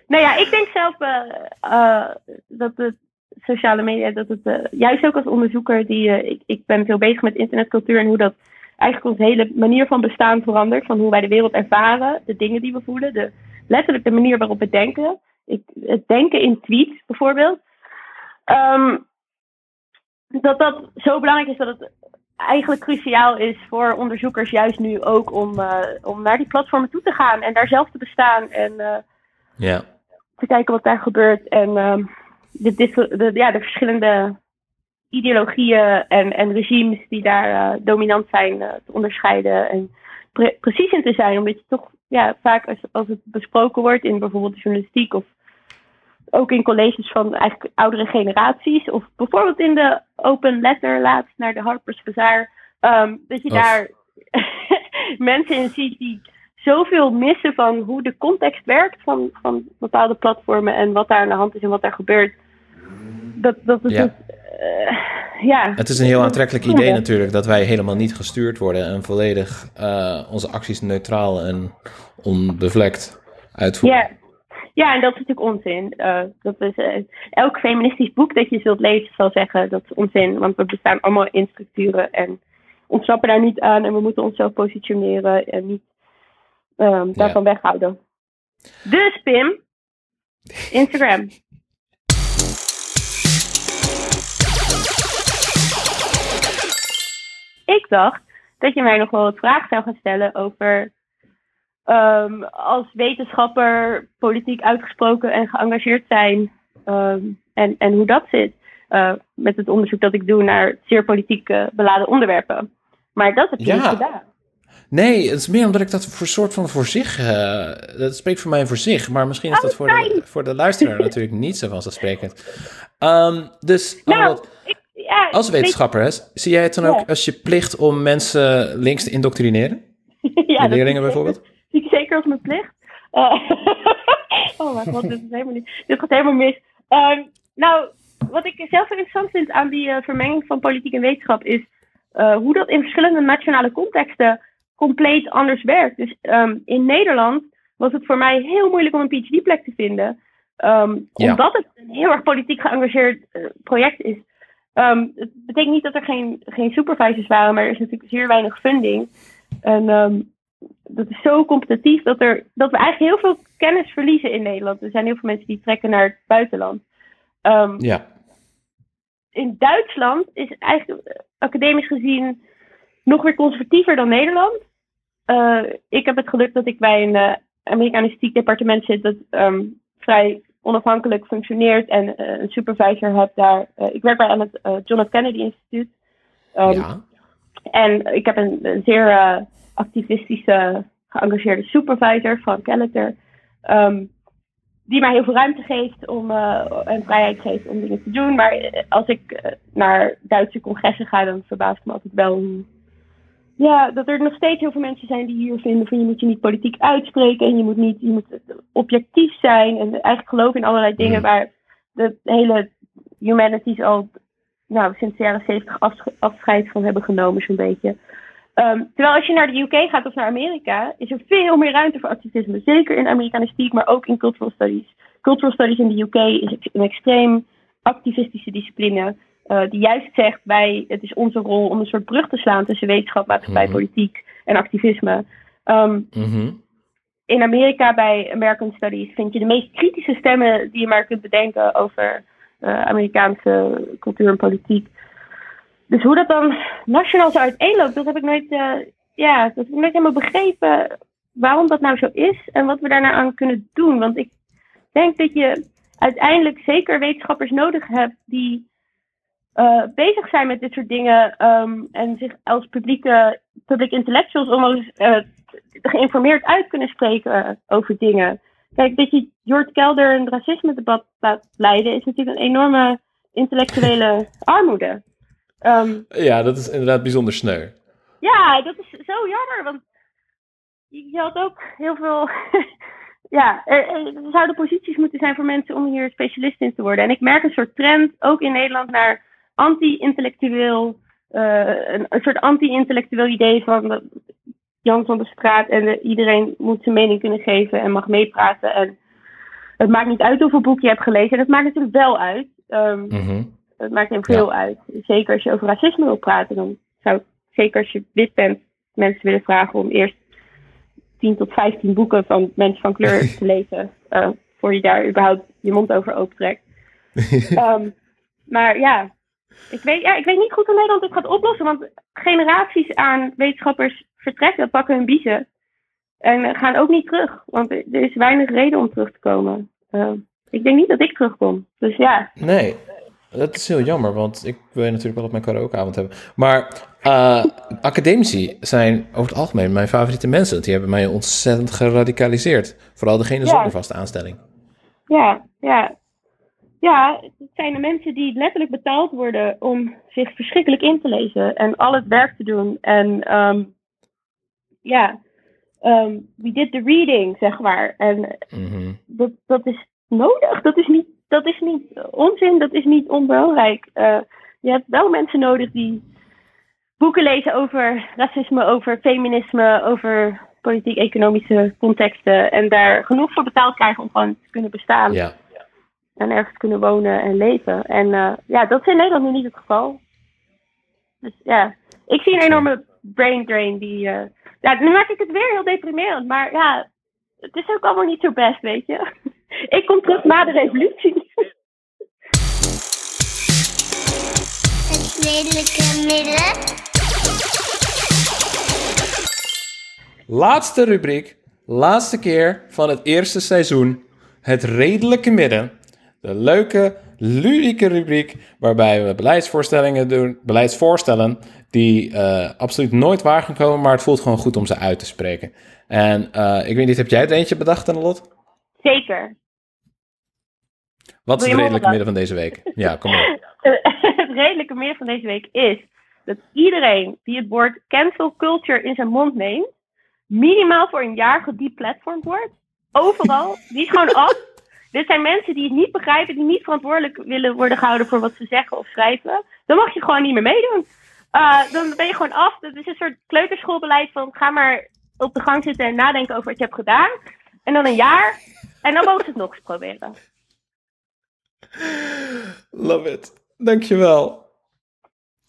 Nou ja, ik denk zelf uh, dat het sociale media, dat het uh, juist ook als onderzoeker, die, ik, ik ben veel bezig met internetcultuur en hoe dat eigenlijk onze hele manier van bestaan verandert. Van hoe wij de wereld ervaren, de dingen die we voelen, de, letterlijk de manier waarop we denken. Ik, het denken in tweets bijvoorbeeld. Um, dat dat zo belangrijk is dat het eigenlijk cruciaal is voor onderzoekers juist nu ook om, uh, om naar die platformen toe te gaan en daar zelf te bestaan en uh, te kijken wat daar gebeurt en uh, de, de, ja, de verschillende ideologieën en, en regimes die daar dominant zijn te onderscheiden en pre precies in te zijn, omdat je toch ja, vaak als, als het besproken wordt in bijvoorbeeld de journalistiek of ook in colleges van eigenlijk oudere generaties. Of bijvoorbeeld in de open letter laatst naar de Harper's Bazaar. Um, dat je daar mensen in ziet die zoveel missen van hoe de context werkt van, van bepaalde platformen en wat daar aan de hand is en wat daar gebeurt. Dat, dat het ja. Uh, ja. Het is een heel aantrekkelijk idee natuurlijk dat wij helemaal niet gestuurd worden en volledig uh, onze acties neutraal en onbevlekt uitvoeren. Ja. Ja, en dat is natuurlijk onzin. Uh, dat is, uh, elk feministisch boek dat je zult lezen zal zeggen dat is onzin. Want we bestaan allemaal in structuren en ontsnappen daar niet aan. En we moeten onszelf positioneren en niet um, daarvan ja. weghouden. Dus Pim, Instagram. Ik dacht dat je mij nog wel wat vragen zou gaan stellen over um, als wetenschapper politiek uitgesproken en geëngageerd zijn. Um, en, en hoe dat zit. Uh, met het onderzoek dat ik doe naar zeer politiek uh, beladen onderwerpen. Maar dat heb je ja. niet gedaan. Nee, het is meer omdat ik dat voor soort van voor zich. Uh, dat spreekt voor mij voor zich. Maar misschien is oh, dat voor de, voor de luisteraar natuurlijk niet zo vanzelfsprekend. Um, dus nou, ik, ja, als wetenschapper, zie jij het dan ook als je plicht om mensen links te indoctrineren? ja, de leerlingen bijvoorbeeld? Als mijn plicht. Uh, oh mijn god, dit, is helemaal niet, dit gaat helemaal mis. Uh, nou, wat ik zelf interessant vind aan die uh, vermenging van politiek en wetenschap is uh, hoe dat in verschillende nationale contexten compleet anders werkt. Dus um, in Nederland was het voor mij heel moeilijk om een PhD-plek te vinden. Um, ja. Omdat het een heel erg politiek geëngageerd project is. Um, het betekent niet dat er geen, geen supervisors waren, maar er is natuurlijk zeer weinig funding. En um, dat is zo competitief dat, er, dat we eigenlijk heel veel kennis verliezen in Nederland. Er zijn heel veel mensen die trekken naar het buitenland. Um, ja. In Duitsland is eigenlijk academisch gezien nog weer conservatiever dan Nederland. Uh, ik heb het geluk dat ik bij een uh, Amerikanistiek departement zit dat um, vrij onafhankelijk functioneert en uh, een supervisor heb daar. ik werk bij aan het John F. Kennedy Instituut. Um, ja. En ik heb een, een zeer activistische geëngageerde supervisor, Frank Kelleter. Um, die mij heel veel ruimte geeft om, uh, en vrijheid geeft om dingen te doen. Maar eh, als ik uh, naar Duitse congressen ga, dan verbaast me altijd wel hoe, ja, dat er nog steeds heel veel mensen zijn die hier vinden van je moet je niet politiek uitspreken en je moet niet, je moet objectief zijn en eigenlijk geloven in allerlei dingen mm. waar de hele humanities al nou, sinds de jaren zeventig afscheid van hebben genomen zo'n beetje. Um, terwijl als je naar de UK gaat of naar Amerika, is er veel meer ruimte voor activisme. Zeker in Amerikanistiek, maar ook in cultural studies. Cultural studies in de UK is een extreem activistische discipline. die juist zegt, wij, het is onze rol om een soort brug te slaan tussen wetenschap, maatschappij, Mhm. politiek en activisme. Ehm, Mhm. in Amerika bij American Studies vind je de meest kritische stemmen die je maar kunt bedenken over eh, Amerikaanse cultuur en politiek. Dus hoe dat dan nationaal zo uiteenloopt, dat heb ik nooit, eh, ja, dat heb ik nooit helemaal begrepen waarom dat nou zo is en wat we daarna aan kunnen doen. Want ik denk dat je uiteindelijk zeker wetenschappers nodig hebt die eh, bezig zijn met dit soort dingen ehm, en zich als publieke public intellectuals eh, geïnformeerd uit kunnen spreken over dingen. Kijk, dat je Jort Kelder een racisme-debat laat leiden, is natuurlijk een enorme intellectuele armoede. Ehm, Ja, dat is inderdaad bijzonder sneu. ja, dat is zo jammer, want je had ook heel veel. ja, er, er zouden posities moeten zijn voor mensen om hier specialist in te worden. En ik merk een soort trend, ook in Nederland, naar anti-intellectueel. eh, een, een soort anti-intellectueel idee van dat Jan van de Straat en iedereen moet zijn mening kunnen geven en mag meepraten. En het maakt niet uit hoeveel boek je hebt gelezen. En het maakt natuurlijk wel uit. Mhm. Het maakt heel veel uit. Zeker als je over racisme wil praten, dan zou ik, zeker als je wit bent, mensen willen vragen om eerst 10 tot 15 boeken van mensen van kleur te lezen. eh, voor je daar überhaupt je mond over opentrekt. Ehm, maar ja ik, weet, ja, ik weet niet goed hoe Nederland dit gaat oplossen. Want generaties aan wetenschappers vertrekken, pakken hun biezen. En gaan ook niet terug. Want er er is weinig reden om terug te komen. Ehm, ik denk niet dat ik terugkom. Dus ja, Nee, dat is heel jammer, want ik wil je natuurlijk wel op mijn karaokeavond hebben. Maar eh, academici zijn over het algemeen mijn favoriete mensen. Die hebben mij ontzettend geradicaliseerd. Vooral degene Ja. zonder vaste aanstelling. Ja, ja. Ja, het zijn de mensen die letterlijk betaald worden om zich verschrikkelijk in te lezen en al het werk te doen. En ehm, ja, ehm, we did the reading, zeg maar. En Mhm. dat, dat is nodig. Dat is niet, dat is niet onzin, dat is niet onbelangrijk. Eh, je hebt wel mensen nodig die boeken lezen over racisme, over feminisme, over politiek-economische contexten. En daar genoeg voor betaald krijgen om gewoon te kunnen bestaan Ja. en ergens kunnen wonen en leven. En eh, ja, dat is in Nederland nu niet het geval. Dus ja, ik zie een enorme brain drain die... eh, ja, nu maak ik het weer heel deprimerend, maar ja, het is ook allemaal niet zo best, weet je. ik kom terug na de revolutie. Redelijke midden. Laatste rubriek, laatste keer van het eerste seizoen. Het redelijke midden. De leuke, ludieke rubriek waarbij we beleidsvoorstellingen doen, beleidsvoorstellen die eh, absoluut nooit waar gaan komen, maar het voelt gewoon goed om ze uit te spreken. En eh, ik weet niet, heb jij er eentje bedacht, Annelot? Zeker. Wat is het redelijke midden van deze week? Ja, kom maar. redelijke meer van deze week is dat iedereen die het woord cancel culture in zijn mond neemt, minimaal voor een jaar gedeplatformd wordt. Overal. Die is gewoon af. Dit zijn mensen die het niet begrijpen, die niet verantwoordelijk willen worden gehouden voor wat ze zeggen of schrijven. Dan mag je gewoon niet meer meedoen. Uh, dan ben je gewoon af. Het is een soort kleuterschoolbeleid van ga maar op de gang zitten en nadenken over wat je hebt gedaan. En dan een jaar. En dan mogen ze het nog eens proberen. Love it. Dankjewel.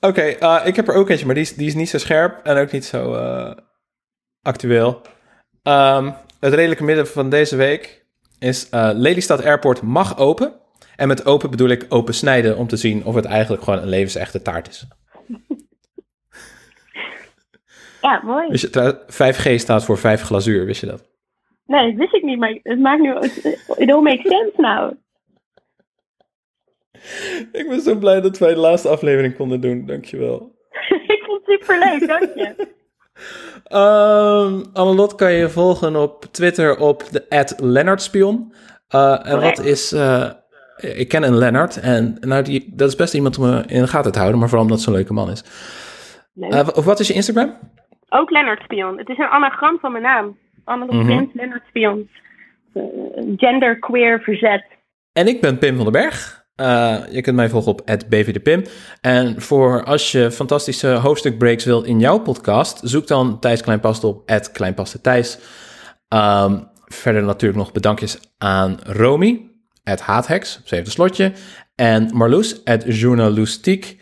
Oké, uh, ik heb er ook eentje, maar die is, die is niet zo scherp en ook niet zo uh, actueel. Um, het redelijke midden van deze week is uh, Lelystad Airport mag open. En met open bedoel ik open snijden om te zien of het eigenlijk gewoon een levensechte taart is. Ja, mooi. Wist je, 5G staat voor 5 glazuur, wist je dat? Nee, dat wist ik niet, maar het maakt nu... It don't make sense nou. Ik ben zo blij dat wij de laatste aflevering konden doen. Dankjewel. ik vond het superleuk, dank je. Um, Annelot kan je volgen op Twitter op de Lennartspion. Uh, en wat is... Uh, ik ken een Lennart en nou die, dat is best iemand om in de gaten te houden, maar vooral omdat het zo'n leuke man is. Uh, wat is je Instagram? Ook Lennart Spion. Het is een anagram van mijn naam. Annelot mm -hmm. Lennart Spion. Genderqueer verzet. En ik ben Pim van den Berg. Uh, je kunt mij volgen op @bvdpim. En voor als je fantastische hoofdstukbreaks wil in jouw podcast, zoek dan Thijs Kleinpast op @kleinpastethijs. Um, verder natuurlijk nog bedankjes aan Romy. at Haathex, ze heeft een slotje. En Marloes, Journalistiek,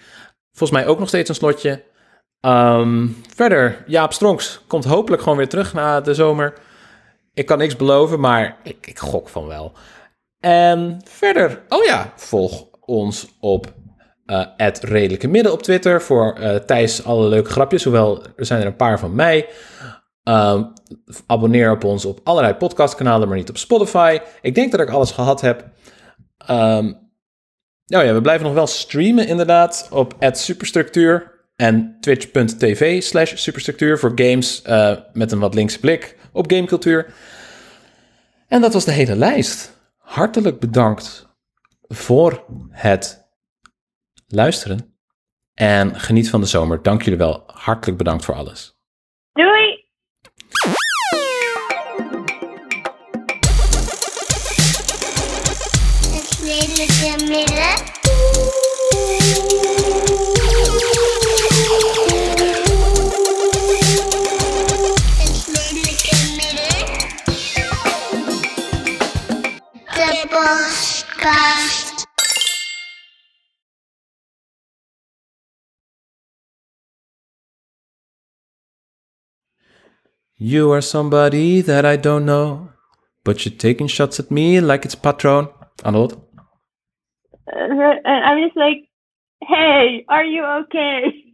volgens mij ook nog steeds een slotje. Ehm, verder, Jaap Stronks komt hopelijk gewoon weer terug na de zomer. Ik kan niks beloven, maar ik, ik gok van wel. En verder, oh ja, volg ons op uh, Redelijke Midden op Twitter voor uh, Thijs alle leuke grapjes. Hoewel, er zijn er een paar van mij. Um, abonneer op ons op allerlei podcastkanalen, maar niet op Spotify. Ik denk dat ik alles gehad heb. Um, nou ja, we blijven nog wel streamen inderdaad op Superstructuur en twitch.tv slash superstructuur voor games uh, met een wat linkse blik op gamecultuur. En dat was de hele lijst. Hartelijk bedankt voor het luisteren. En geniet van de zomer. Dank jullie wel. Hartelijk bedankt voor alles. Doei! Midden. Podcast. You are somebody that I don't know, but you're taking shots at me like it's patron. Arnold? Uh, and I'm just like, hey, are you okay?